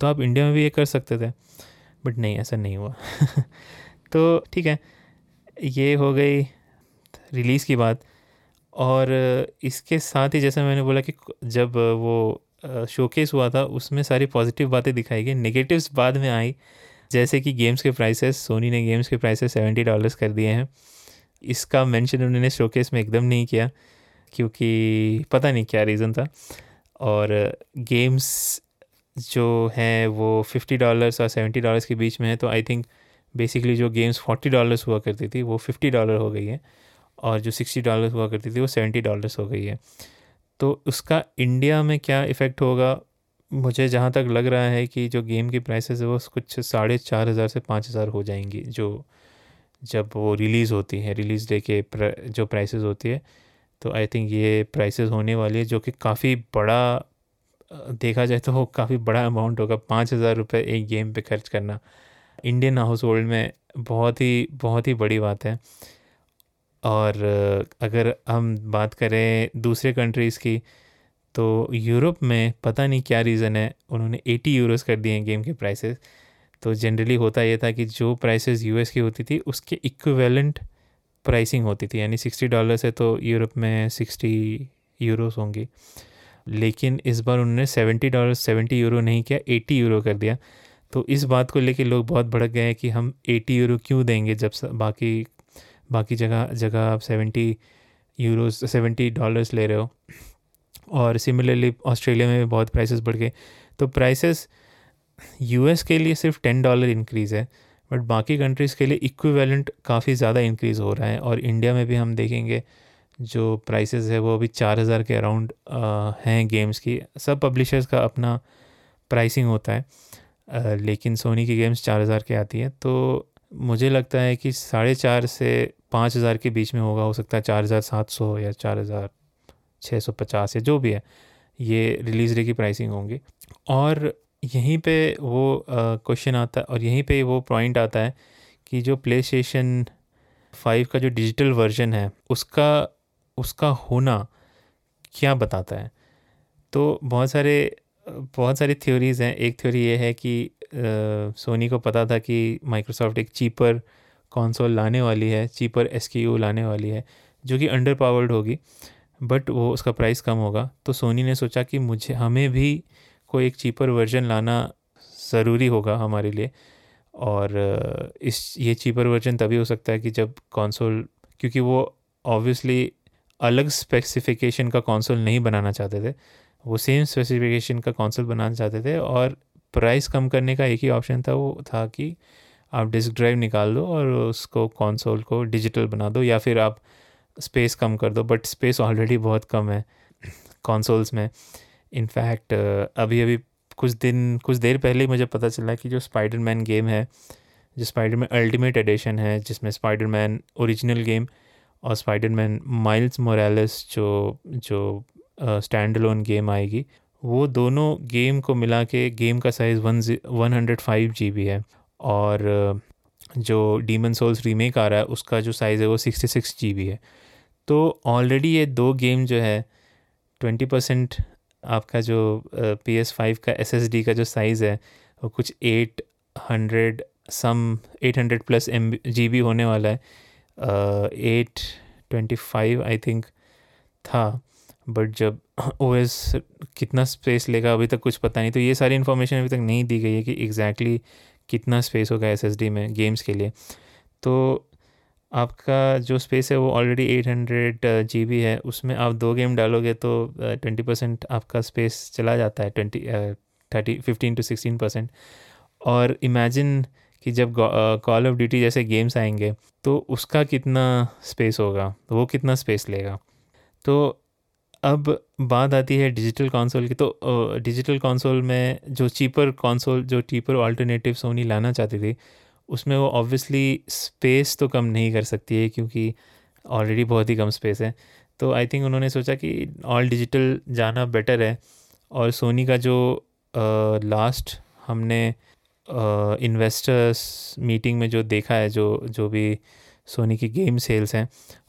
तो आप इंडिया में भी ये कर सकते थे। बट नहीं, ऐसा नहीं हुआ। <laughs> तो ठीक है, ये हो गई रिलीज़ की बात। और इसके साथ ही जैसे मैंने बोला कि जब वो शोकेस हुआ था, उसमें सारी पॉजिटिव बातें दिखाई गई। नेगेटिव्स बाद में आई, जैसे कि गेम्स के प्राइसेस सोनी ने गेम्स के प्राइसेस सेवेंटी डॉलर्स कर दिए हैं। इसका मेंशन उन्होंने शोकेस में एकदम नहीं किया, क्योंकि पता नहीं क्या रीज़न था। और गेम्स जो हैं वो फिफ्टी डॉलर्स और सेवेंटी डॉलर्स के बीच में है तो आई थिंक बेसिकली जो गेम्स फोर्टी डॉलर्स हुआ करती थी वो फिफ्टी डॉलर हो गई है और जो सिक्सटी डॉलर्स हुआ करती थी वो सेवेंटी डॉलर्स हो गई है। तो उसका इंडिया में क्या इफ़ेक्ट होगा? मुझे जहाँ तक लग रहा है कि जो गेम की प्राइसेस है वो कुछ साढ़े चार हज़ार से पाँच हज़ार हो जाएँगी जो जब वो रिलीज़ होती है रिलीज़ डे के प्र, जो प्राइसेस होती है तो आई थिंक ये प्राइसेस होने वाली है जो कि काफ़ी बड़ा देखा जाए तो काफ़ी बड़ा अमाउंट होगा, पाँच हज़ार रुपये एक गेम पे खर्च करना। इंडियन हाउस होल्ड में बहुत ही बहुत ही बड़ी बात है। और अगर हम बात करें दूसरे कंट्रीज़ की तो यूरोप में पता नहीं क्या रीज़न है, उन्होंने 80 यूरोस कर दिए हैं गेम के प्राइसेस तो जनरली होता ये था कि जो प्राइसेस यूएस की होती थी, उसके इक्विवेलेंट प्राइसिंग होती थी, यानी 60 डॉलर से तो यूरोप में 60 यूरोस होंगी। लेकिन इस बार उन्होंने 70 डॉलर 70 यूरो नहीं किया, एटी यूरो कर दिया। तो इस बात को लेके लोग बहुत भड़क गए हैं कि हम एटी यूरो क्यों देंगे जब बाकी बाकी जगह जगह आप सेवेंटी यूरोस, सेवेंटी डॉलर्स ले रहे हो। और सिमिलरली ऑस्ट्रेलिया में भी बहुत प्राइसेस बढ़ गए। तो प्राइसेस यूएस के लिए सिर्फ़ टेन डॉलर इंक्रीज़ है बट बाकी कंट्रीज़ के लिए इक्विवेलेंट काफ़ी ज़्यादा इंक्रीज़ हो रहा है। और इंडिया में भी हम देखेंगे जो प्राइसेस है वो अभी चार हज़ार के अराउंड हैं गेम्स की। सब पब्लिशर्स का अपना प्राइसिंग होता है। आ, लेकिन सोनी की गेम्स चार हज़ार के आती है। तो मुझे लगता है कि साढ़े चार से पाँच हज़ार के बीच में होगा। हो सकता है चार हज़ार सात सौ या चार हज़ार छः सौ पचास या जो भी है ये रिलीज़ डे की प्राइसिंग होंगी। और यहीं पे वो क्वेश्चन आता है और यहीं पे वो पॉइंट आता है कि जो प्ले स्टेशन फाइव का जो डिजिटल वर्जन है उसका उसका होना क्या बताता है? तो बहुत सारे, बहुत सारी थ्योरीज़ हैं। एक थ्योरी ये है कि सोनी को पता था कि माइक्रोसॉफ्ट एक चीपर कंसोल लाने वाली है चीपर एस लाने वाली है, जो कि अंडर पावर्ड होगी बट वो उसका प्राइस कम होगा। तो सोनी ने सोचा कि मुझे, हमें भी कोई एक चीपर वर्जन लाना ज़रूरी होगा हमारे लिए। और, इस, ये चीपर वर्जन तभी हो सकता है कि जब कंसोल क्योंकि वो ऑब्वियसली अलग स्पेसिफिकेशन का कंसोल नहीं बनाना चाहते थे। वो सेम स्पेसिफिकेशन का कंसोल बनाना चाहते थे और प्राइस कम करने का एक ही ऑप्शन था, वो था कि आप डिस्क ड्राइव निकाल दो और उसको कंसोल को डिजिटल बना दो या फिर आप स्पेस कम कर दो बट स्पेस ऑलरेडी बहुत कम है कंसोल्स में। इनफैक्ट अभी अभी कुछ दिन, कुछ देर पहले ही मुझे पता चला कि जो स्पाइडरमैन गेम है, जो स्पाइडरमैन अल्टीमेट एडिशन है, जिसमें स्पाइडरमैन ओरिजिनल गेम और स्पाइडरमैन माइल्स मोरालिस जो जो स्टैंड लोन गेम आएगी, वो दोनों गेम को मिला के गेम का size one one hundred five G B है। और जो डीमन सोल्स रीमेक आ रहा है, उसका जो साइज़ है वो सिक्सटी सिक्स जी बी है। तो ऑलरेडी ये दो गेम जो है ट्वेंटी परसेंट आपका जो पी एस फाइव का एस एस डी का जो साइज़ है, वो कुछ eight hundred some eight hundred plus M G B होने वाला है। Eight twenty five I think था। बट जब <clears throat> ओ एस कितना स्पेस लेगा, अभी तक कुछ पता नहीं। तो ये सारी इन्फॉर्मेशन अभी तक नहीं दी गई है कि एग्जैक्टली exactly कितना स्पेस होगा एस एस डी में गेम्स के लिए। तो आपका जो स्पेस है वो already eight hundred G B है। उसमें आप दो गेम डालोगे तो ट्वेंटी परसेंट आपका स्पेस चला जाता है twenty thirty fifteen to sixteen percent और इमेजिन कि जब कॉल ऑफ़ ड्यूटी जैसे गेम्स आएँगे तो उसका कितना स्पेस होगा? वो कितना स्पेस लेगा? तो अब बात आती है डिजिटल कंसोल की तो डिजिटल कंसोल में जो चीपर कंसोल जो चीपर ऑल्टरनेटिव सोनी लाना चाहती थी, उसमें वो ऑब्वियसली स्पेस तो कम नहीं कर सकती है, क्योंकि ऑलरेडी बहुत ही कम स्पेस है। तो आई थिंक उन्होंने सोचा कि ऑल डिजिटल जाना बेटर है, और सोनी का जो लास्ट हमने इन्वेस्टर्स मीटिंग में जो देखा है, जो जो भी सोनी की गेम सेल्स हैं,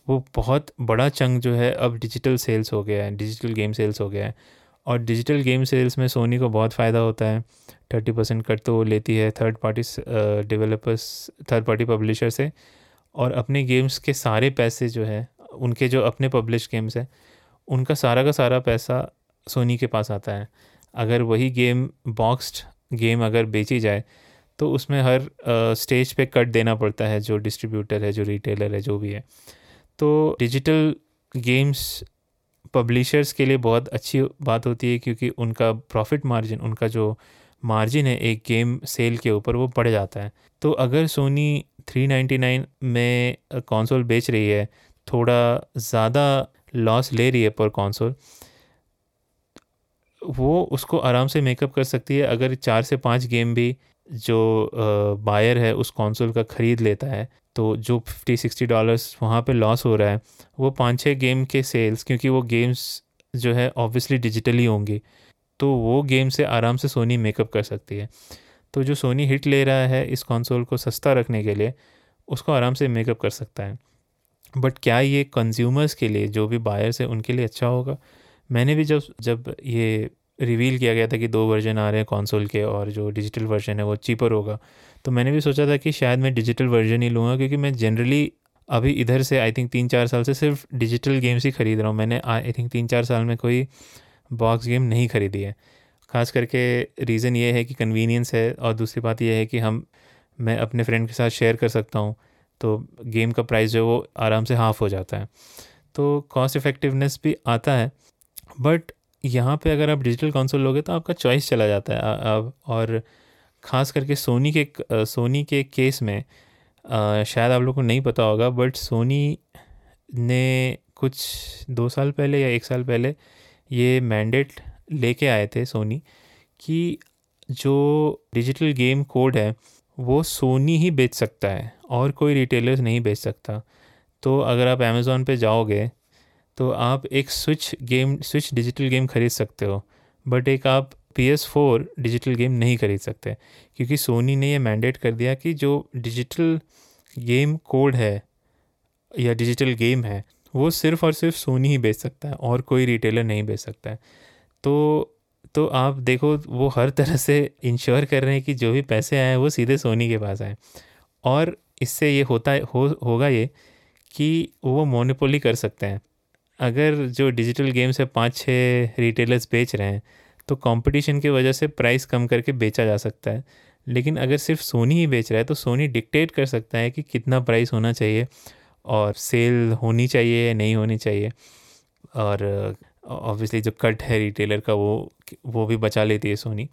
वो बहुत बड़ा चंग जो है अब डिजिटल सेल्स हो गया है डिजिटल गेम सेल्स हो गया है। और डिजिटल गेम सेल्स में सोनी को बहुत फ़ायदा होता है। थर्टी परसेंट कट तो वो लेती है third party developers third party publisher से। और अपने गेम्स के सारे पैसे जो है, उनके जो अपने पब्लिश गेम्स हैं, उनका सारा का सारा पैसा सोनी के पास आता है। अगर वही गेम बॉक्स्ड गेम अगर बेची जाए तो उसमें हर स्टेज पे कट देना पड़ता है, जो डिस्ट्रीब्यूटर है, जो रिटेलर है, जो भी है। तो डिजिटल गेम्स पब्लिशर्स के लिए बहुत अच्छी बात होती है, क्योंकि उनका प्रॉफिट मार्जिन उनका जो मार्जिन है एक गेम सेल के ऊपर, वो बढ़ जाता है। तो अगर सोनी 399 में कंसोल बेच रही है, थोड़ा ज़्यादा लॉस ले रही है पर कंसोल वो उसको आराम से मेकअप कर सकती है। अगर चार से पाँच गेम भी जो बायर है, उस कंसोल का ख़रीद लेता है तो जो फिफ्टी सिक्सटी डॉलर्स वहाँ पे लॉस हो रहा है, वो पाँच छः गेम के सेल्स क्योंकि वो गेम्स जो है ऑब्वियसली डिजिटली होंगी तो वो गेम से आराम से सोनी मेकअप कर सकती है। तो जो सोनी हिट ले रहा है इस कंसोल को सस्ता रखने के लिए, उसको आराम से मेकअप कर सकता है। बट क्या ये कंज्यूमर्स के लिए, जो भी बायर्स है, उनके लिए अच्छा होगा? मैंने भी जब जब ये रिवील किया गया था कि दो वर्जन आ रहे हैं कंसोल के और जो डिजिटल वर्जन है वो चीपर होगा तो मैंने भी सोचा था कि शायद मैं डिजिटल वर्जन ही लूँगा क्योंकि मैं जनरली अभी इधर से आई थिंक तीन चार साल से सिर्फ़ डिजिटल गेम्स ही ख़रीद रहा हूँ। मैंने आई थिंक तीन चार साल में कोई बॉक्स गेम नहीं ख़रीदी है। ख़ास करके रीज़न ये है कि कन्वीनियंस है और दूसरी बात यह है कि हम, मैं अपने फ्रेंड के साथ शेयर कर सकता हूँ तो गेम का प्राइस जो है वो आराम से हाफ़ हो जाता है। तो कॉस्ट इफ़ेक्टिवनेस भी आता है। बट यहाँ पे अगर आप डिजिटल कंसोल लोगे तो आपका चॉइस चला जाता है। अब और ख़ास करके सोनी के सोनी के केस में आ, शायद आप लोग को नहीं पता होगा बट सोनी ने कुछ दो साल पहले या एक साल पहले ये मैंडेट लेके आए थे सोनी कि जो डिजिटल गेम कोड है वो सोनी ही बेच सकता है और कोई रिटेलर्स नहीं बेच सकता। तो अगर आप अमेज़ोन पे जाओगे तो आप एक switch game switch digital game ख़रीद सकते हो बट एक आप P S four digital game नहीं खरीद सकते, क्योंकि सोनी ने यह मैंडेट कर दिया कि जो डिजिटल गेम कोड है, या डिजिटल गेम है, वो सिर्फ़ और सिर्फ़ सोनी ही बेच सकता है, और कोई रिटेलर नहीं बेच सकता है। तो तो आप देखो, वो हर तरह से इंश्योर कर रहे हैं कि जो भी पैसे आए वो सीधे सोनी के पास आए और इससे ये होता है होगा ये कि वो मोनोपोली कर सकते हैं। अगर जो डिजिटल गेम्स है पाँच छः रिटेलर्स बेच रहे हैं तो कंपटीशन की वजह से प्राइस कम करके बेचा जा सकता है। लेकिन अगर सिर्फ़ सोनी ही बेच रहा है तो सोनी डिक्टेट कर सकता है कि कितना प्राइस होना चाहिए और सेल होनी चाहिए या नहीं होनी चाहिए। और ऑब्वियसली जो कट है रिटेलर का वो वो भी बचा लेती है सोनी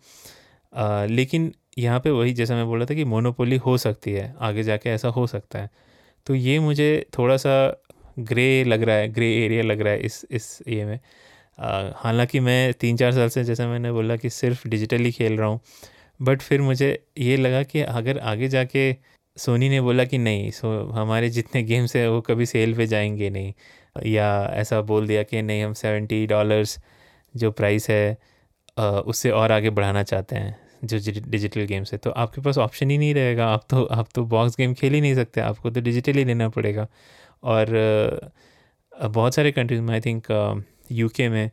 आ, लेकिन यहाँ पे वही जैसा मैं बोल रहा था कि मोनोपोली हो सकती है आगे जाके ऐसा हो सकता है। तो ये मुझे थोड़ा सा ग्रे लग रहा है, ग्रे एरिया लग रहा है इस इस ये में। हालाँकि मैं तीन चार साल से जैसा मैंने बोला कि सिर्फ़ डिजिटली खेल रहा हूँ, बट फिर मुझे ये लगा कि अगर आगे जाके सोनी ने बोला कि नहीं, सो हमारे जितने गेम्स हैं वो कभी सेल पे जाएँगे नहीं, या ऐसा बोल दिया कि नहीं, हम सेवेंटी डॉलर्स जो प्राइस है उससे और आगे बढ़ाना चाहते हैं जो डिजिटल गेम्स है। तो आपके पास ऑप्शन ही नहीं रहेगा, आप तो आप तो बॉक्स गेम खेल ही नहीं सकते, आपको तो डिजिटली लेना पड़ेगा। और बहुत सारे कंट्रीज़ में आई थिंक यूके में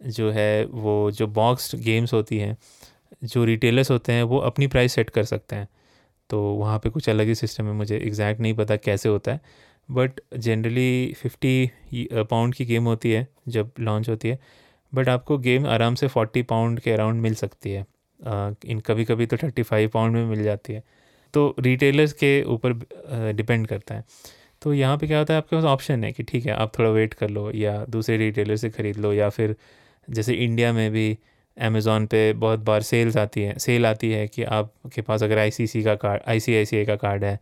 जो है, वो जो बॉक्स गेम्स होती हैं, जो रिटेलर्स होते हैं, वो अपनी प्राइस सेट कर सकते हैं। तो वहाँ पे कुछ अलग ही सिस्टम है, मुझे एग्जैक्ट नहीं पता कैसे होता है। बट जनरली फिफ्टी पाउंड की गेम होती है, जब लॉन्च होती है। बट आपको गेम आराम से फोर्टी पाउंड के अराउंड मिल सकती है। इन कभी कभी तो थर्टी फाइव पाउंड में मिल जाती है। तो रिटेलर्स के ऊपर डिपेंड करता है। तो यहाँ पे क्या होता है, आपके पास ऑप्शन है कि ठीक है, आप थोड़ा वेट कर लो या दूसरे रिटेलर से ख़रीद लो या फिर जैसे इंडिया में भी अमेज़ोन पे बहुत बार सेल्स आती है सेल आती है कि आपके पास अगर आई का कार्ड आई का कार्ड है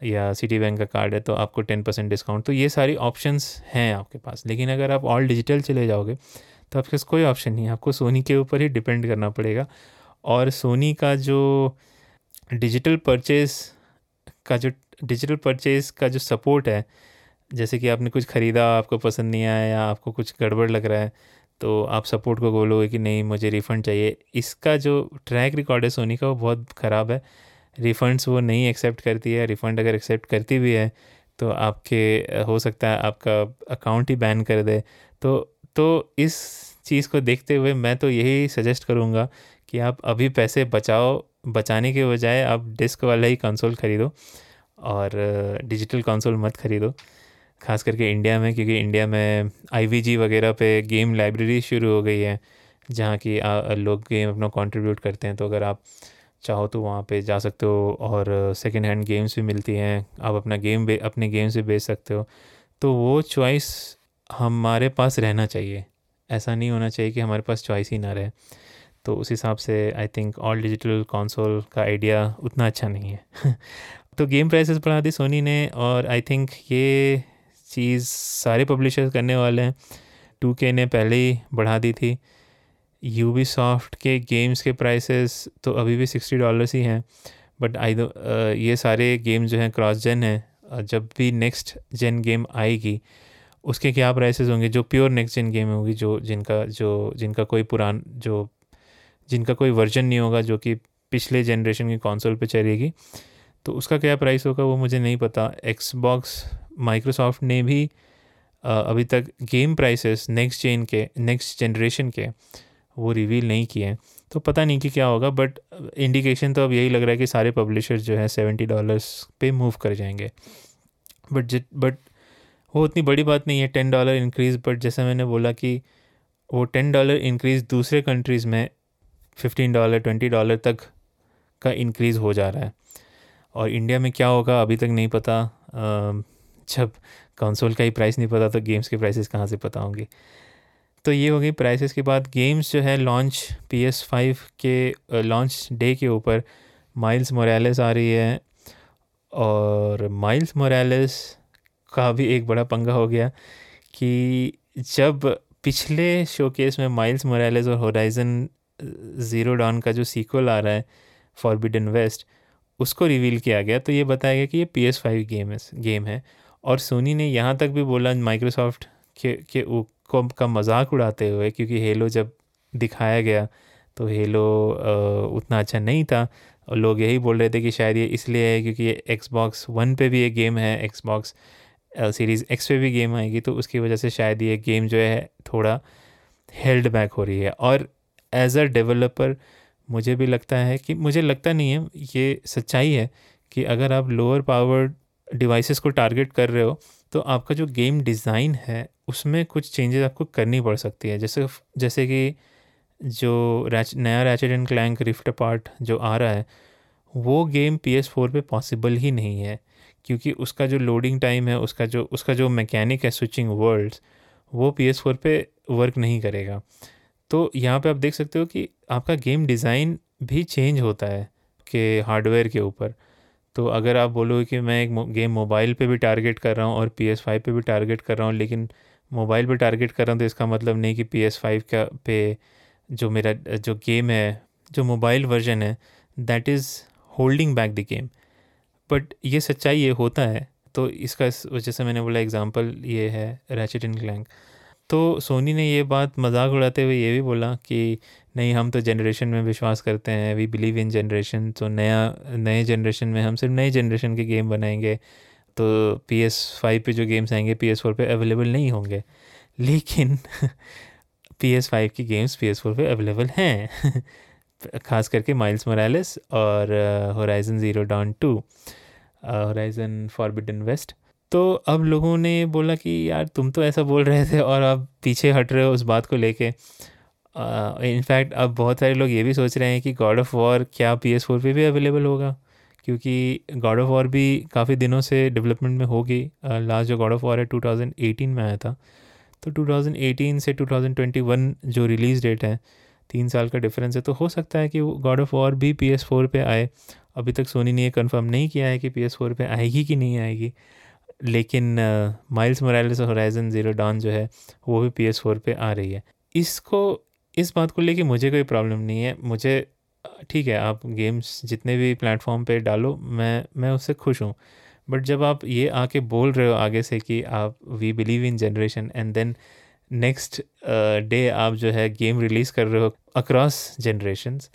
या सिटी बैंक का कार्ड है तो आपको टेन परसेंट डिस्काउंट तो ये सारी ऑप्शंस हैं आपके पास, लेकिन अगर आप ऑल डिजिटल चले जाओगे तो आपके पास कोई ऑप्शन नहीं है। आपको सोनी के ऊपर ही डिपेंड करना पड़ेगा और सोनी का जो डिजिटल परचेज़ का जो डिजिटल परचेज़ का जो सपोर्ट है, जैसे कि आपने कुछ ख़रीदा, आपको पसंद नहीं आया या आपको कुछ गड़बड़ लग रहा है तो आप सपोर्ट को बोलोगे कि नहीं, मुझे रिफ़ंड चाहिए। इसका जो ट्रैक रिकॉर्ड है सोनी का, वो बहुत ख़राब है। रिफ़ंड्स वो नहीं एक्सेप्ट करती है। रिफ़ंड अगर एक्सेप्ट करती भी है तो आपके, हो सकता है आपका अकाउंट ही बैन कर दे। तो तो इस चीज़ को देखते हुए मैं तो यही सजेस्ट करूँगा कि आप अभी पैसे बचाओ, बचाने के बजाय आप डिस्क वाला ही कंसोल ख़रीदो। और डिजिटल कंसोल मत ख़रीदो। खास करके इंडिया में, क्योंकि इंडिया में आईवीजी वगैरह पे गेम लाइब्रेरी शुरू हो गई है, जहाँ की लोग गेम अपना कंट्रीब्यूट करते हैं। तो अगर आप चाहो तो वहाँ पे जा सकते हो और सेकेंड हैंड गेम्स भी मिलती हैं। आप अपना गेम अपने गेम से बेच सकते हो। तो वो चॉइस हमारे पास रहना चाहिए। ऐसा नहीं होना चाहिए कि हमारे पास चॉइस ही ना रहे। तो उस हिसाब से I think all digital console का आइडिया उतना अच्छा नहीं है। <laughs> तो गेम प्राइसेस बढ़ा दी सोनी ने और आई थिंक ये चीज़ सारे पब्लिशर्स करने वाले हैं। टू के ने पहले ही बढ़ा दी थी। यूबी सॉफ्ट के गेम्स के प्राइसेस तो अभी भी सिक्सटी डॉलर्स ही हैं। बट आई दो ये सारे गेम जो हैं क्रॉस जेन हैं। जब भी नेक्स्ट जेन गेम आएगी, उसके क्या प्राइसेस होंगे? जो प्योर नेक्स्ट जेन गेम होगी, जो जिनका जो जिनका कोई पुरान, जो जिनका कोई वर्जन नहीं होगा, जो कि पिछले जनरेशन की कॉन्सोल पे चलेगी तो उसका क्या प्राइस होगा वो मुझे नहीं पता। एक्सबॉक्स माइक्रोसॉफ्ट ने भी अभी तक गेम प्राइसेस नेक्स्ट जेन के नेक्स्ट जनरेशन के वो रिवील नहीं किए हैं। तो पता नहीं कि क्या होगा बट इंडिकेशन तो अब यही लग रहा है कि सारे पब्लिशर्स जो है सेवेंटी डॉलर्स पे मूव कर जाएँगे। बट जित बट वो उतनी बड़ी बात नहीं है टेन डॉलर इंक्रीज़ बट जैसे मैंने बोला कि वो टेन डॉलर इंक्रीज़ दूसरे कंट्रीज़ में फिफ्टीन डॉलर ट्वेंटी डॉलर तक का इंक्रीज़ हो जा रहा है। और इंडिया में क्या होगा, अभी तक नहीं पता। जब कंसोल का ही प्राइस नहीं पता तो गेम्स के प्राइसेस कहाँ से पता होंगे। तो ये हो गई प्राइसेस के बाद। गेम्स जो है लॉन्च पी एस फाइव के लॉन्च डे के ऊपर माइल्स मोरालेस आ रही है। और माइल्स मोरालेस का भी एक बड़ा पंगा हो गया कि जब पिछले शोकेस में माइल्स मोरालेस और होराइजन ज़ीरो डॉन का जो सीक्वल आ रहा है फॉरबिडन वेस्ट उसको रिवील किया गया तो ये बताया गया कि ये पी एस फाइव गेम है गेम है। और सोनी ने यहाँ तक भी बोला माइक्रोसॉफ्ट के के को, का मज़ाक उड़ाते हुए, क्योंकि हेलो जब दिखाया गया तो हेलो उतना अच्छा नहीं था। और लोग यही बोल रहे थे कि शायद ये इसलिए है क्योंकि ये एक्सबॉक्स वन पे भी एक गेम है एक्सबॉक्स सीरीज़ एक्स पे भी गेम आएगी तो उसकी वजह से शायद ये गेम जो है थोड़ा हेल्ड बैक हो रही है। और एज अ डेवलपर मुझे भी लगता है कि, मुझे लगता नहीं है, ये सच्चाई है कि अगर आप लोअर पावर्ड डिवाइसेस को टारगेट कर रहे हो तो आपका जो गेम डिज़ाइन है, उसमें कुछ चेंजेस आपको करनी पड़ सकती है। जैसे जैसे कि जो रैच नया Ratchet and Clank Rift part जो आ रहा है, वो गेम पी एस फोर पर पॉसिबल ही नहीं है, क्योंकि उसका जो लोडिंग टाइम है, उसका जो उसका जो मैकेनिक है स्विचिंग वर्ल्ड्स वो पी एस फोर पर वर्क नहीं करेगा। तो यहाँ पे आप देख सकते हो कि आपका गेम डिज़ाइन भी चेंज होता है के हार्डवेयर के ऊपर। तो अगर आप बोलो कि मैं एक गेम मोबाइल पे भी टारगेट कर रहा हूँ और पी एस फाइव पर भी टारगेट कर रहा हूँ, लेकिन मोबाइल पे टारगेट कर रहा हूँ तो इसका मतलब नहीं कि पी एस फाइव का पे जो मेरा, जो गेम है, जो मोबाइल वर्जन है that is holding back the game but ये सच्चाई ये होता है तो इसका इस वजह से मैंने बोला एग्ज़ाम्पल ये है रैचेट इन क्लैंक तो सोनी ने ये बात मज़ाक उड़ाते हुए ये भी बोला कि नहीं, हम तो जनरेशन में विश्वास करते हैं वी बिलीव इन जनरेशन तो नया, नए जनरेशन में हम सिर्फ़ नए जनरेशन के गेम बनाएँगे। तो पी एस फाइव पर जो गेम्स आएँगे पी एस फोर पर अवेलेबल नहीं होंगे। लेकिन पी एस फाइव की गेम्स पी एस फोर पर अवेलेबल हैं। <laughs> खास करके माइल्स मोरालिस और Horizon Zero Dawn two Horizon Forbidden West तो अब लोगों ने बोला कि, यार, तुम तो ऐसा बोल रहे थे और अब पीछे हट रहे हो उस बात को लेके। इनफैक्ट अब बहुत सारे लोग ये भी सोच रहे हैं कि गॉड ऑफ़ वॉर क्या पी एस फोर पर भी अवेलेबल होगा? क्योंकि गॉड ऑफ़ वॉर भी काफ़ी दिनों से डेवलपमेंट में होगी। लास्ट जो गॉड ऑफ़ वॉर है 2018 में आया था। तो 2018 से 2021 जो रिलीज़ डेट है, तीन साल का डिफरेंस है। तो हो सकता है कि गॉड ऑफ़ वॉर भी पी एस फोर पर आए। अभी तक सोनी ने ये कन्फर्म नहीं किया है कि पी एस फोर पर आएगी कि नहीं आएगी। लेकिन माइल्स मोरालिस और होराइजन ज़ीरो डॉन जो है, वो भी पी एस फोर पर आ रही है। इसको, इस बात को लेके मुझे कोई प्रॉब्लम नहीं है। मुझे, ठीक है, आप गेम्स जितने भी प्लेटफॉर्म पे डालो, मैं मैं उससे खुश हूँ। बट जब आप ये आके बोल रहे हो आगे से कि आप we believe in generation and then next day आप जो है गेम रिलीज़ कर रहे हो अक्रॉस जनरेशन्स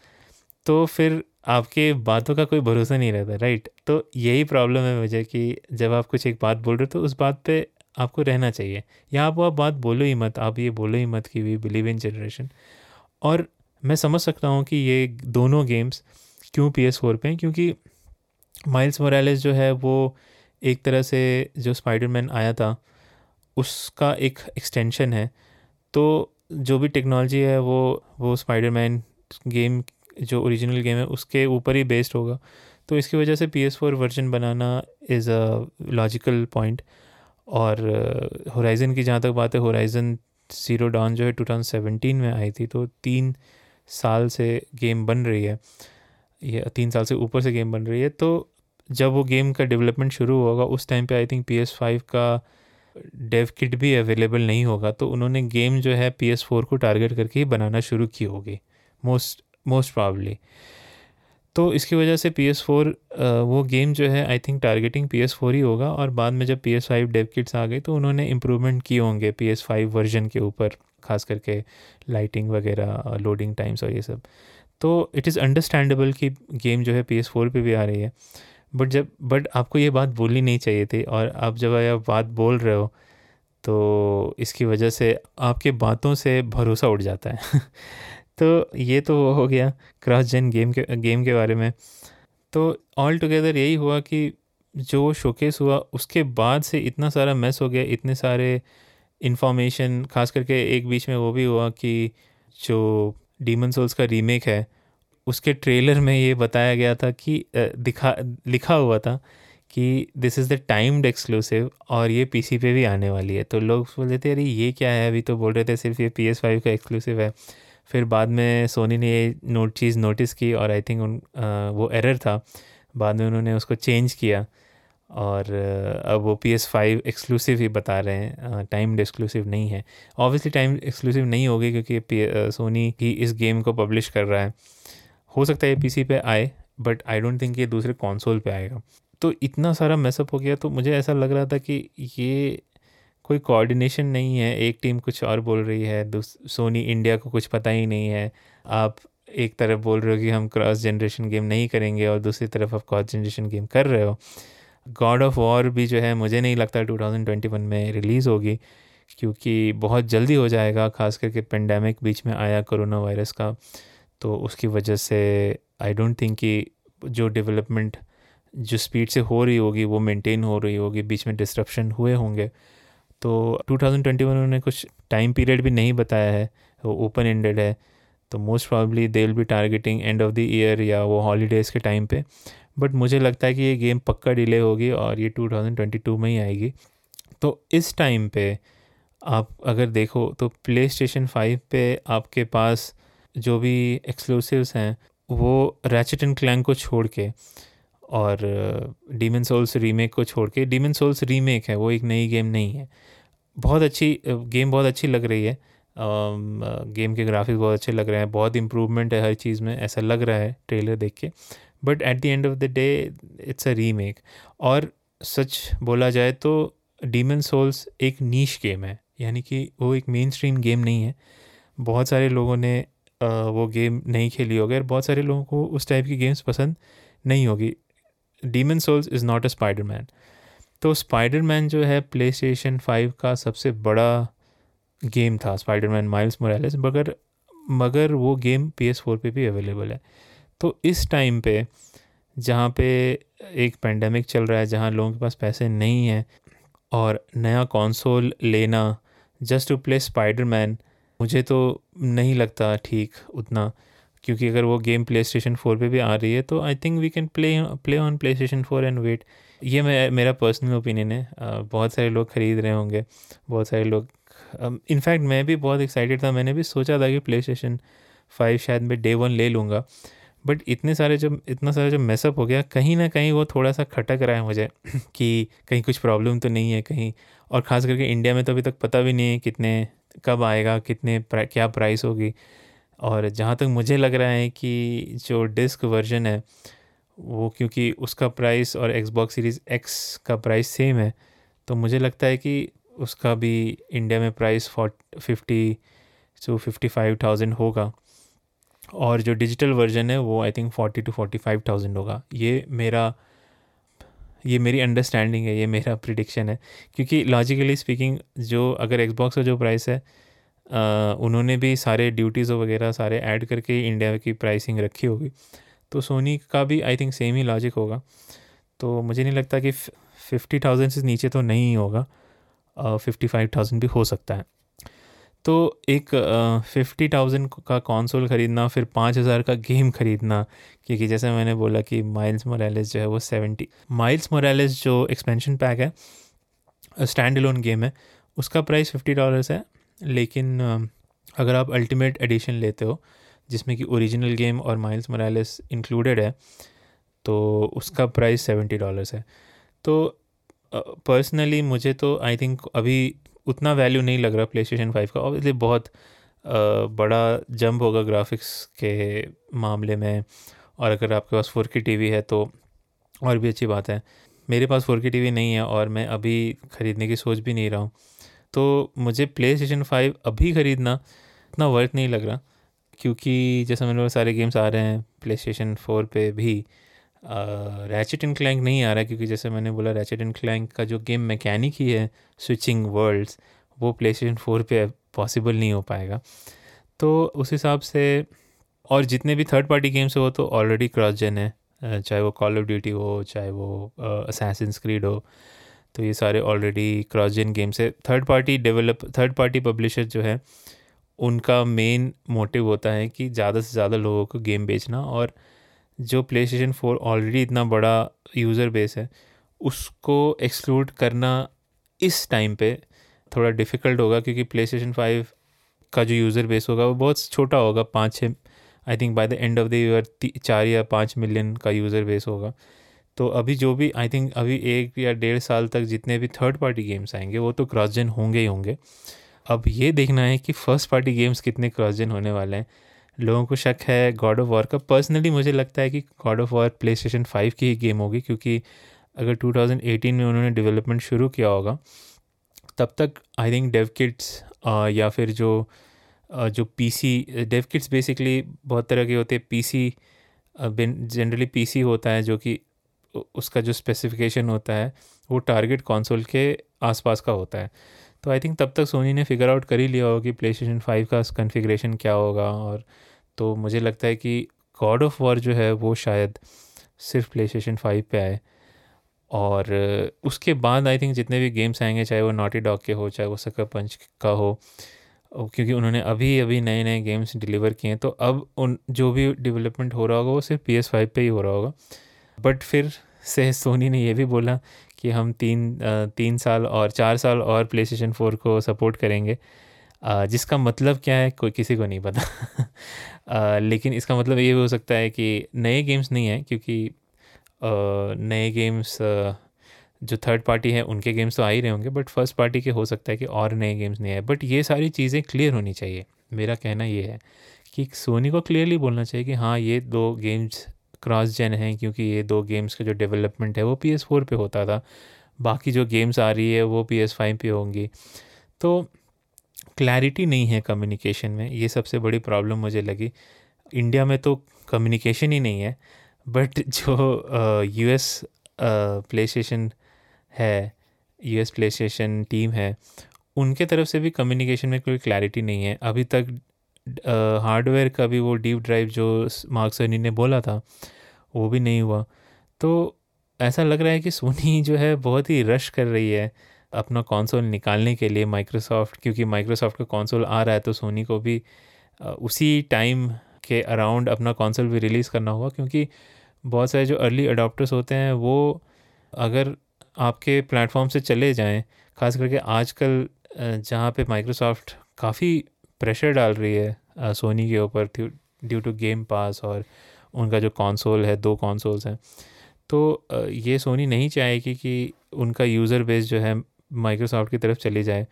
तो फिर आपके बातों का कोई भरोसा नहीं रहता राइट तो यही प्रॉब्लम है मुझे कि जब आप कुछ एक बात बोल रहे हो तो उस बात पे आपको रहना चाहिए। या आप वो बात बोलो ही मत, आप ये बोलो ही मत कि वी बिलीव इन जनरेशन और मैं समझ सकता हूँ कि ये दोनों गेम्स क्यों पी एस फोर पर हैं, क्योंकि माइल्स मोरालिस जो है, वो एक तरह से जो स्पाइडरमैन आया था, उसका एक एक्सटेंशन है। तो जो भी टेक्नोलॉजी है, वो वो स्पाइडरमैन गेम जो ओरिजिनल गेम है उसके ऊपर ही बेस्ड होगा। तो इसकी वजह से पी एस फोर वर्जन बनाना इज़ अ लॉजिकल पॉइंट और होराइज़न uh, की जहाँ तक बात है होराइज़न ज़ीरो डॉन जो है टू में आई थी तो तीन साल से गेम बन रही है। ये तीन साल से ऊपर से गेम बन रही है। तो जब वो गेम का डेवलपमेंट शुरू होगा उस टाइम पे I think P S five का डेव किट भी अवेलेबल नहीं होगा। तो उन्होंने गेम जो है पी एस फोर को टारगेट करके ही बनाना शुरू की होगी। मोस्ट मोस्ट प्रॉब्ली तो इसकी वजह से पी एस फोर वो गेम जो है I think targeting P S four ही होगा और बाद में जब P S five dev kits आ गए तो उन्होंने इम्प्रूवमेंट किए होंगे पी एस फाइव वर्जन के ऊपर, खास करके लाइटिंग वगैरह लोडिंग टाइम्स और ये सब। तो इट इज़ अंडरस्टैंडेबल कि गेम जो है पी एस फोर पर भी आ रही है। बट जब बट आपको ये बात बोलनी नहीं चाहिए थी और आप जब आप बात बोल रहे हो तो इसकी वजह से आपके बातों से भरोसा उठ जाता है। <laughs> तो ये तो वो हो गया क्रॉस जेन गेम के गेम के बारे में। तो ऑल टुगेदर यही हुआ कि जो शोकेस हुआ, उसके बाद से इतना सारा मैस हो गया, इतने सारे इन्फॉर्मेशन खास करके एक बीच में वो भी हुआ कि जो डीमन सोल्स का रीमेक है, उसके ट्रेलर में ये बताया गया था कि दिखा, लिखा हुआ था कि this is the timed exclusive और ये पीसी पे भी आने वाली है। तो लोग बोल रहे थे, अरे, ये क्या है? अभी तो बोल रहे थे सिर्फ़ ये पी एस फाइव का एक्सक्लूसिव है। फिर बाद में सोनी ने ये नोट चीज़ नोटिस की और आई थिंक उन आ, वो एरर था। बाद में उन्होंने उसको चेंज किया और अब वो पी एस फाइव एक्सक्लूसिव ही बता रहे हैं। टाइम एक्सक्लूसिव नहीं है। ऑब्वियसली टाइम एक्सक्लूसिव नहीं होगी क्योंकि सोनी ही इस गेम को पब्लिश कर रहा है। हो सकता है ये पीसी पे आए बट आई डोंट थिंक ये दूसरे कॉन्सोल पे आएगा। तो इतना सारा मैसअप हो गया तो मुझे ऐसा लग रहा था कि ये कोई कोऑर्डिनेशन नहीं है, एक टीम कुछ और बोल रही है सोनी इंडिया को कुछ पता ही नहीं है। आप एक तरफ़ बोल रहे हो कि हम क्रॉस जनरेशन गेम नहीं करेंगे और दूसरी तरफ़ आप क्रॉस जनरेशन गेम कर रहे हो। गॉड ऑफ़ वॉर भी जो है, मुझे नहीं लगता 2021 में रिलीज़ होगी, क्योंकि बहुत जल्दी हो जाएगा, खास करके पेंडेमिक बीच में आया कोरोना वायरस का। तो उसकी वजह से आई डोंट थिंक कि जो डेवलपमेंट जो स्पीड से हो रही होगी, वो मेंटेन हो रही होगी, बीच में डिस्ट्रप्शन हुए होंगे। तो 2021 उन्होंने कुछ टाइम पीरियड भी नहीं बताया है, वो ओपन एंडेड है तो most probably they will be targeting end of the year या वो हॉलीडेज़ के टाइम पे। बट मुझे लगता है कि ये गेम पक्का डिले होगी और ये 2022 में ही आएगी। तो इस टाइम पे आप अगर देखो तो प्ले स्टेशन फाइव पे आपके पास जो भी एक्सक्लूसिव्स हैं, वो रैचेट एंड क्लैंग को छोड़ के और डीमन सोल्स रीमेक को छोड़ के डीमन सोल्स रीमेक है, वो एक नई गेम नहीं है। बहुत अच्छी गेम बहुत अच्छी लग रही है। गेम के ग्राफिक्स बहुत अच्छे लग रहे हैं, बहुत इम्प्रूवमेंट है हर चीज़ में, ऐसा लग रहा है ट्रेलर देख के। But at the end of the day it's a remake और सच बोला जाए तो डीमन सोल्स एक नीच गेम है, यानी कि वो एक मेन स्ट्रीम गेम नहीं है। बहुत सारे लोगों ने वो गेम नहीं खेली होगी और बहुत सारे लोगों को उस टाइप की गेम्स पसंद नहीं होगी। Demon's Souls is not a Spiderman तो स्पाइडर मैन जो है प्ले स्टेशन फाइव का सबसे बड़ा गेम था स्पाइडर मैन माइल्स मोरालिस मगर मगर वो गेम पी एस फोर पर भी अवेलेबल है। तो इस टाइम पे, जहाँ पे एक पेंडेमिक चल रहा है, जहाँ लोगों के पास पैसे नहीं हैं, और नया कंसोल लेना just to play spider man मुझे तो नहीं लगता ठीक उतना। क्योंकि अगर वो गेम प्ले स्टेशन फोर पर भी आ रही है तो I think we can play play on PlayStation four and wait ये मैं, मेरा पर्सनल ओपिनियन है। बहुत सारे लोग ख़रीद रहे होंगे, बहुत सारे लोग इनफैक्ट मैं भी बहुत एक्साइटेड था। मैंने भी सोचा था कि प्ले स्टेशन फाइव शायद मैं डे वन ले लूँगा। बट इतने सारे जब, इतना सारा जब मैसअप हो गया, कहीं ना कहीं वो थोड़ा सा खटक रहा है मुझे <clears throat> कि कहीं कुछ प्रॉब्लम तो नहीं है कहीं। और ख़ास करके इंडिया में तो अभी तक पता भी नहीं है कितने, कब आएगा, कितने, क्या प्राइस होगी। और जहाँ तक मुझे लग रहा है कि जो डिस्क वर्जन है, वो क्योंकि उसका प्राइस और एक्सबॉक्स सीरीज़ एक्स का प्राइस सेम है तो मुझे लगता है कि उसका भी इंडिया में price fort, fifty two fifty five thousand होगा। और जो डिजिटल वर्जन है, वो I think forty two forty five thousand होगा। ये मेरा, ये मेरी अंडरस्टैंडिंग है, ये मेरा प्रिडिक्शन है। क्योंकि लॉजिकली स्पीकिंग जो अगर एक्सबॉक्स का जो प्राइस है उन्होंने भी सारे ड्यूटीज़ वगैरह सारे ऐड करके इंडिया की प्राइसिंग रखी होगी। तो सोनी का भी आई थिंक सेम ही लॉजिक होगा। तो मुझे नहीं लगता कि फिफ्टी थाउज़ेंड से नीचे तो नहीं होगा फिफ्टी फाइव थाउज़ेंड भी हो सकता है। तो एक फिफ्टी थाउज़ेंड का कॉन्सोल ख़रीदना, फिर पाँच हज़ार का गेम ख़रीदना, क्योंकि जैसे मैंने बोला कि माइल्स मोरालिस जो है वो सेवेंटी माइल्स मोरालिस जो एक्सपेंशन पैक है स्टैंड लोन गेम है, उसका प्राइस फिफ्टी डॉलर्स है। लेकिन अगर आप अल्टीमेट एडिशन लेते हो जिसमें कि ओरिजिनल गेम और माइल्स मोरालिस इंक्लूडेड है तो उसका प्राइस सेवेंटी डॉलर्स है। तो पर्सनली uh, मुझे तो आई थिंक अभी उतना वैल्यू नहीं लग रहा प्ले स्टेशन फाइव का। ऑब्वियसली बहुत uh, बड़ा जंप होगा ग्राफिक्स के मामले में और अगर आपके पास फोर की टी है तो और भी अच्छी बात है। मेरे पास फोर की टी नहीं है और मैं अभी ख़रीदने की सोच भी नहीं रहा हूँ। तो मुझे प्ले स्टेशन फाइव अभी ख़रीदना इतना वर्थ नहीं लग रहा, क्योंकि जैसे मेरे पास सारे गेम्स आ रहे हैं प्ले स्टेशन फोर पर भी रैचेट एंड क्लैंक नहीं आ रहा, क्योंकि जैसे मैंने बोला रैचेट एंड क्लैंक का जो गेम मैकेनिक ही है स्विचिंग वर्ल्ड्स वो प्ले स्टेशन फोर पर पॉसिबल नहीं हो पाएगा। तो उस हिसाब से, और जितने भी थर्ड पार्टी गेम्स हो तो ऑलरेडी क्रॉस जेन है चाहे वो कॉल ऑफ़ ड्यूटी हो, चाहे वो असैसिन स्क्रीड हो। तो ये सारे ऑलरेडी क्रॉस जेन गेम्स है। Third party develop third party publisher जो है, उनका मेन मोटिव होता है कि ज़्यादा से ज़्यादा लोगों को गेम बेचना और जो प्ले स्टेशन फोर ऑलरेडी इतना बड़ा यूज़र बेस है, उसको एक्सक्लूड करना इस टाइम पे थोड़ा डिफ़िकल्ट होगा क्योंकि प्ले स्टेशन फाइव का जो यूज़र बेस होगा, वो बहुत छोटा होगा, पाँच छः I think by the end of the year चार या पाँच मिलियन का यूज़र बेस होगा। तो अभी जो भी आई थिंक अभी एक या डेढ़ साल तक जितने भी थर्ड पार्टी गेम्स आएँगे, वो तो क्रॉस जेन होंगे ही होंगे। अब ये देखना है कि फ़र्स्ट पार्टी गेम्स कितने क्रॉस जेन होने वाले हैं। लोगों को शक है गॉड ऑफ़ वॉर का। पर्सनली मुझे लगता है कि God of War PlayStation five की ही गेम होगी, क्योंकि अगर 2018 में उन्होंने डेवलपमेंट शुरू किया होगा, तब तक आई थिंक डेव किट्स या फिर जो जो पीसी डेव किट्स बेसिकली बहुत तरह के होते हैं। पीसी जनरली पीसी होता है जो कि उसका जो स्पेसिफिकेशन होता है, वो टारगेट कंसोल के आसपास का होता है। तो आई थिंक तब तक सोनी ने फिगर आउट कर ही लिया होगा कि प्ले स्टेशन फाइव का कन्फिग्रेशन क्या होगा और तो मुझे लगता है कि गॉड ऑफ़ वॉर जो है, वो शायद सिर्फ़ प्ले स्टेशन फाइव पर आए। और उसके बाद आई थिंक जितने भी गेम्स आएँगे, चाहे वो नॉटी डॉग के हो, चाहे वो सकर पंच का हो क्योंकि उन्होंने अभी अभी नए नए गेम्स डिलीवर किए हैं तो अब उन, जो भी डेवलपमेंट हो रहा होगा, वो सिर्फ़ पी एस फाइव पर ही हो रहा होगा। बट फिर से सोनी ने यह भी बोला कि हम तीन तीन साल और चार साल और प्ले स्टेशन फोर को सपोर्ट करेंगे। जिसका मतलब क्या है, कोई किसी को नहीं पता। <laughs> लेकिन इसका मतलब ये भी हो सकता है कि नए गेम्स नहीं हैं, क्योंकि नए गेम्स जो थर्ड पार्टी है, उनके गेम्स तो आ ही रहे होंगे बट फ़र्स्ट पार्टी के हो सकता है कि और नए गेम्स नहीं आए। बट ये सारी चीज़ें क्लियर होनी चाहिए। मेरा कहना ये है कि सोनी को क्लियरली बोलना चाहिए कि हाँ ये दो गेम्स क्रॉस जेन हैं क्योंकि ये दो गेम्स का जो डेवलपमेंट है वो पी एस फोर पर होता था। बाकी जो गेम्स आ रही है वो पी एस फाइव पर होंगी। तो क्लैरिटी नहीं है कम्युनिकेशन में, ये सबसे बड़ी प्रॉब्लम मुझे लगी। इंडिया में तो कम्युनिकेशन ही नहीं है बट <laughs> जो यू एस प्ले स्टेशन है U S PlayStation team है, उनके तरफ़ से भी कम्युनिकेशन में कोई क्लैरिटी नहीं है। अभी तक हार्डवेयर का भी वो डीप ड्राइव जो मार्क्सनी ने बोला था, वो भी नहीं हुआ। तो ऐसा लग रहा है कि सोनी जो है बहुत ही रश कर रही है अपना कंसोल निकालने के लिए माइक्रोसॉफ्ट, क्योंकि माइक्रोसॉफ्ट का कंसोल आ रहा है तो सोनी को भी उसी टाइम के अराउंड अपना कंसोल भी रिलीज़ करना होगा, क्योंकि बहुत सारे जो अर्ली अडोप्टर्स होते हैं वो अगर आपके प्लेटफॉर्म से चले जाएँ, खास करके आजकल जहाँ पे माइक्रोसॉफ्ट काफ़ी प्रेशर डाल रही है सोनी के ऊपर ड्यू टू गेम पास और उनका जो कॉन्सोल है, दो कॉन्सोल्स हैं। तो ये सोनी नहीं चाहेगी कि उनका यूज़र बेस जो है माइक्रोसॉफ्ट की तरफ़ चली जाए,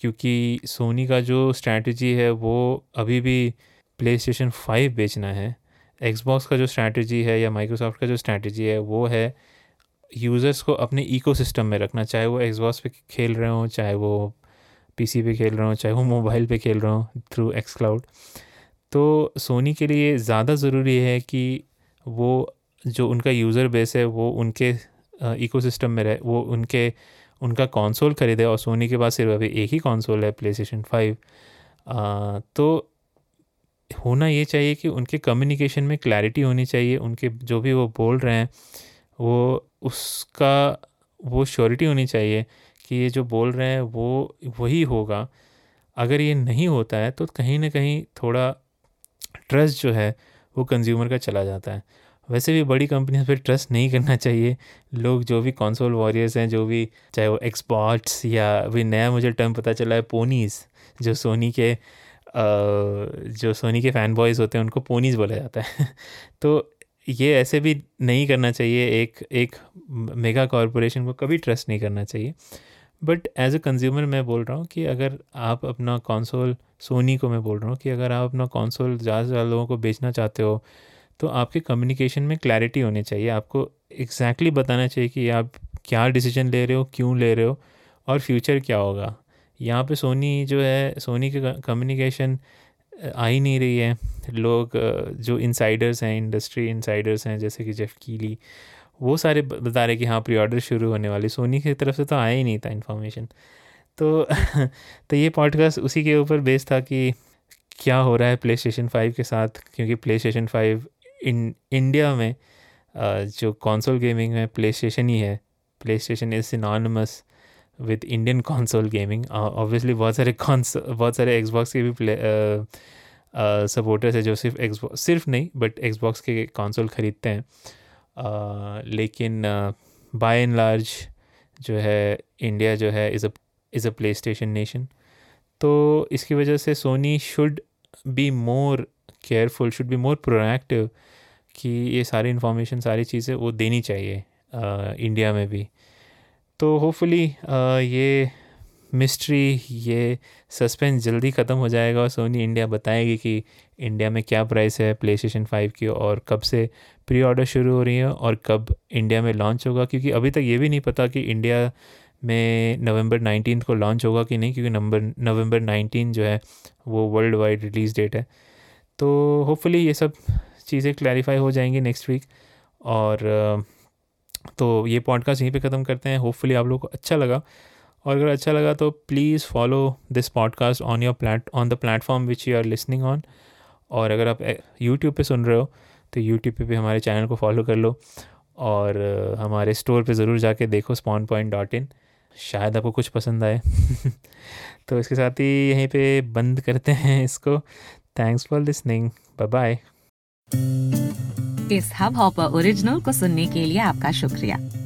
क्योंकि सोनी का जो स्ट्रैटेजी है, वो अभी भी प्ले स्टेशन फाइव बेचना है। एक्सबॉक्स का जो स्ट्रैटेजी है या माइक्रोसॉफ्ट का जो स्ट्रैटेजी है, वो है यूज़र्स को अपने इकोसिस्टम में रखना, चाहे वो एक्सबॉक्स पे खेल रहे हों, चाहे वो पीसी पे खेल रहे हों, चाहे वो मोबाइल पे खेल रहे हों थ्रू एक्स क्लाउड तो सोनी के लिए ज़्यादा ज़रूरी है कि वो जो उनका यूज़र बेस है, वो उनके इकोसिस्टम में रहे, वो उनके, उनका कंसोल खरीदे और सोनी के पास सिर्फ़ अभी एक ही कंसोल है प्ले स्टेशन फाइव तो होना ये चाहिए कि उनके कम्युनिकेशन में क्लैरिटी होनी चाहिए, उनके जो भी वो बोल रहे हैं, वो उसका, वो श्योरिटी होनी चाहिए। कि ये जो बोल रहे हैं वो, वही होगा। अगर ये नहीं होता है तो कहीं ना कहीं थोड़ा ट्रस्ट जो है, वो कंज्यूमर का चला जाता है। वैसे भी बड़ी कंपनियों पर ट्रस्ट नहीं करना चाहिए। लोग जो भी कॉन्सोल वॉरियर्स हैं, जो भी, चाहे वो एक्सपॉर्ट्स या अभी नया मुझे टर्म पता चला है पोनीस जो सोनी के जो सोनी के फ़ैन बॉयज़ होते हैं, उनको पोनीज़ बोला जाता है। <laughs> तो ये ऐसे भी नहीं करना चाहिए। एक एक मेगा कॉरपोरेशन को कभी ट्रस्ट नहीं करना चाहिए। बट एज अ कंज्यूमर मैं बोल रहा हूँ कि अगर आप अपना कॉन्सोल सोनी को मैं बोल रहा हूँ कि अगर आप अपना कॉन्सोल ज़्यादा से ज़्यादा लोगों को बेचना चाहते हो तो आपके कम्युनिकेशन में क्लैरिटी होनी चाहिए। आपको एग्जैक्टली exactly बताना चाहिए कि आप क्या डिसीज़न ले रहे हो, क्यों ले रहे हो और फ्यूचर क्या होगा। यहाँ पे सोनी जो है सोनी की कम्युनिकेशन आ ही नहीं रही है। लोग जो इंसाइडर्स हैं इंडस्ट्री इंसाइडर्स हैं, जैसे कि जेफ कीली वो सारे बता रहे कि हाँ प्री ऑर्डर शुरू होने वाली। सोनी की तरफ़ से तो आया ही नहीं था इन्फॉर्मेशन तो <laughs> तो ये पॉडकास्ट उसी के ऊपर बेस था कि क्या हो रहा है प्ले स्टेशन फाइव के साथ, क्योंकि play station five in India में जो कॉन्सोल गेमिंग में प्ले स्टेशन ही है। PlayStation is synonymous with Indian console gaming obviously बहुत सारे कॉन्स बहुत सारे एक्सबॉक्स के भी प्ले सपोर्टर्स है जो सिर्फ़ एक्सबॉक्स सिर्फ़ नहीं बट एक्सबॉक्स के कॉन्सोल ख़रीदते हैं। लेकिन बाय एंड लार्ज जो है इंडिया जो है is a is a PlayStation nation तो इसकी वजह से Sony should be more careful should be more proactive कि ये सारी इन्फॉर्मेशन सारी चीज़ें वो देनी चाहिए इंडिया में भी। तो होपफुली ये मिस्ट्री ये सस्पेंस जल्दी ख़त्म हो जाएगा और सोनी इंडिया बताएगी कि इंडिया में क्या प्राइस है प्ले स्टेशन फाइव की और कब से प्री ऑर्डर शुरू हो रही है और कब इंडिया में लॉन्च होगा। क्योंकि अभी तक ये भी नहीं पता कि इंडिया में नवंबर नाइनटीन को लॉन्च होगा कि नहीं, क्योंकि नंबर नवंबर नाइनटीन जो है वो वर्ल्ड वाइड रिलीज़ डेट है। तो होपफुली ये सब चीज़ें क्लैरिफाई हो जाएँगी नेक्स्ट वीक और तो ये पॉडकास्ट यहीं पे ख़त्म करते हैं। होपफुली आप लोग को अच्छा लगा। और अगर अच्छा लगा तो please follow this podcast on your plate on the platform which you are listening on और अगर आप यूट्यूब पे सुन रहे हो तो यूट्यूब पे भी हमारे चैनल को फॉलो कर लो और हमारे स्टोर पे ज़रूर जाके देखो स्पॉन पॉइंट डॉट इन शायद आपको कुछ पसंद आए। <laughs> तो इसके साथ ही यहीं पे बंद करते हैं इसको। Thanks for listening bye bye इस हब हॉपर ओरिजिनल को सुनने के लिए आपका शुक्रिया।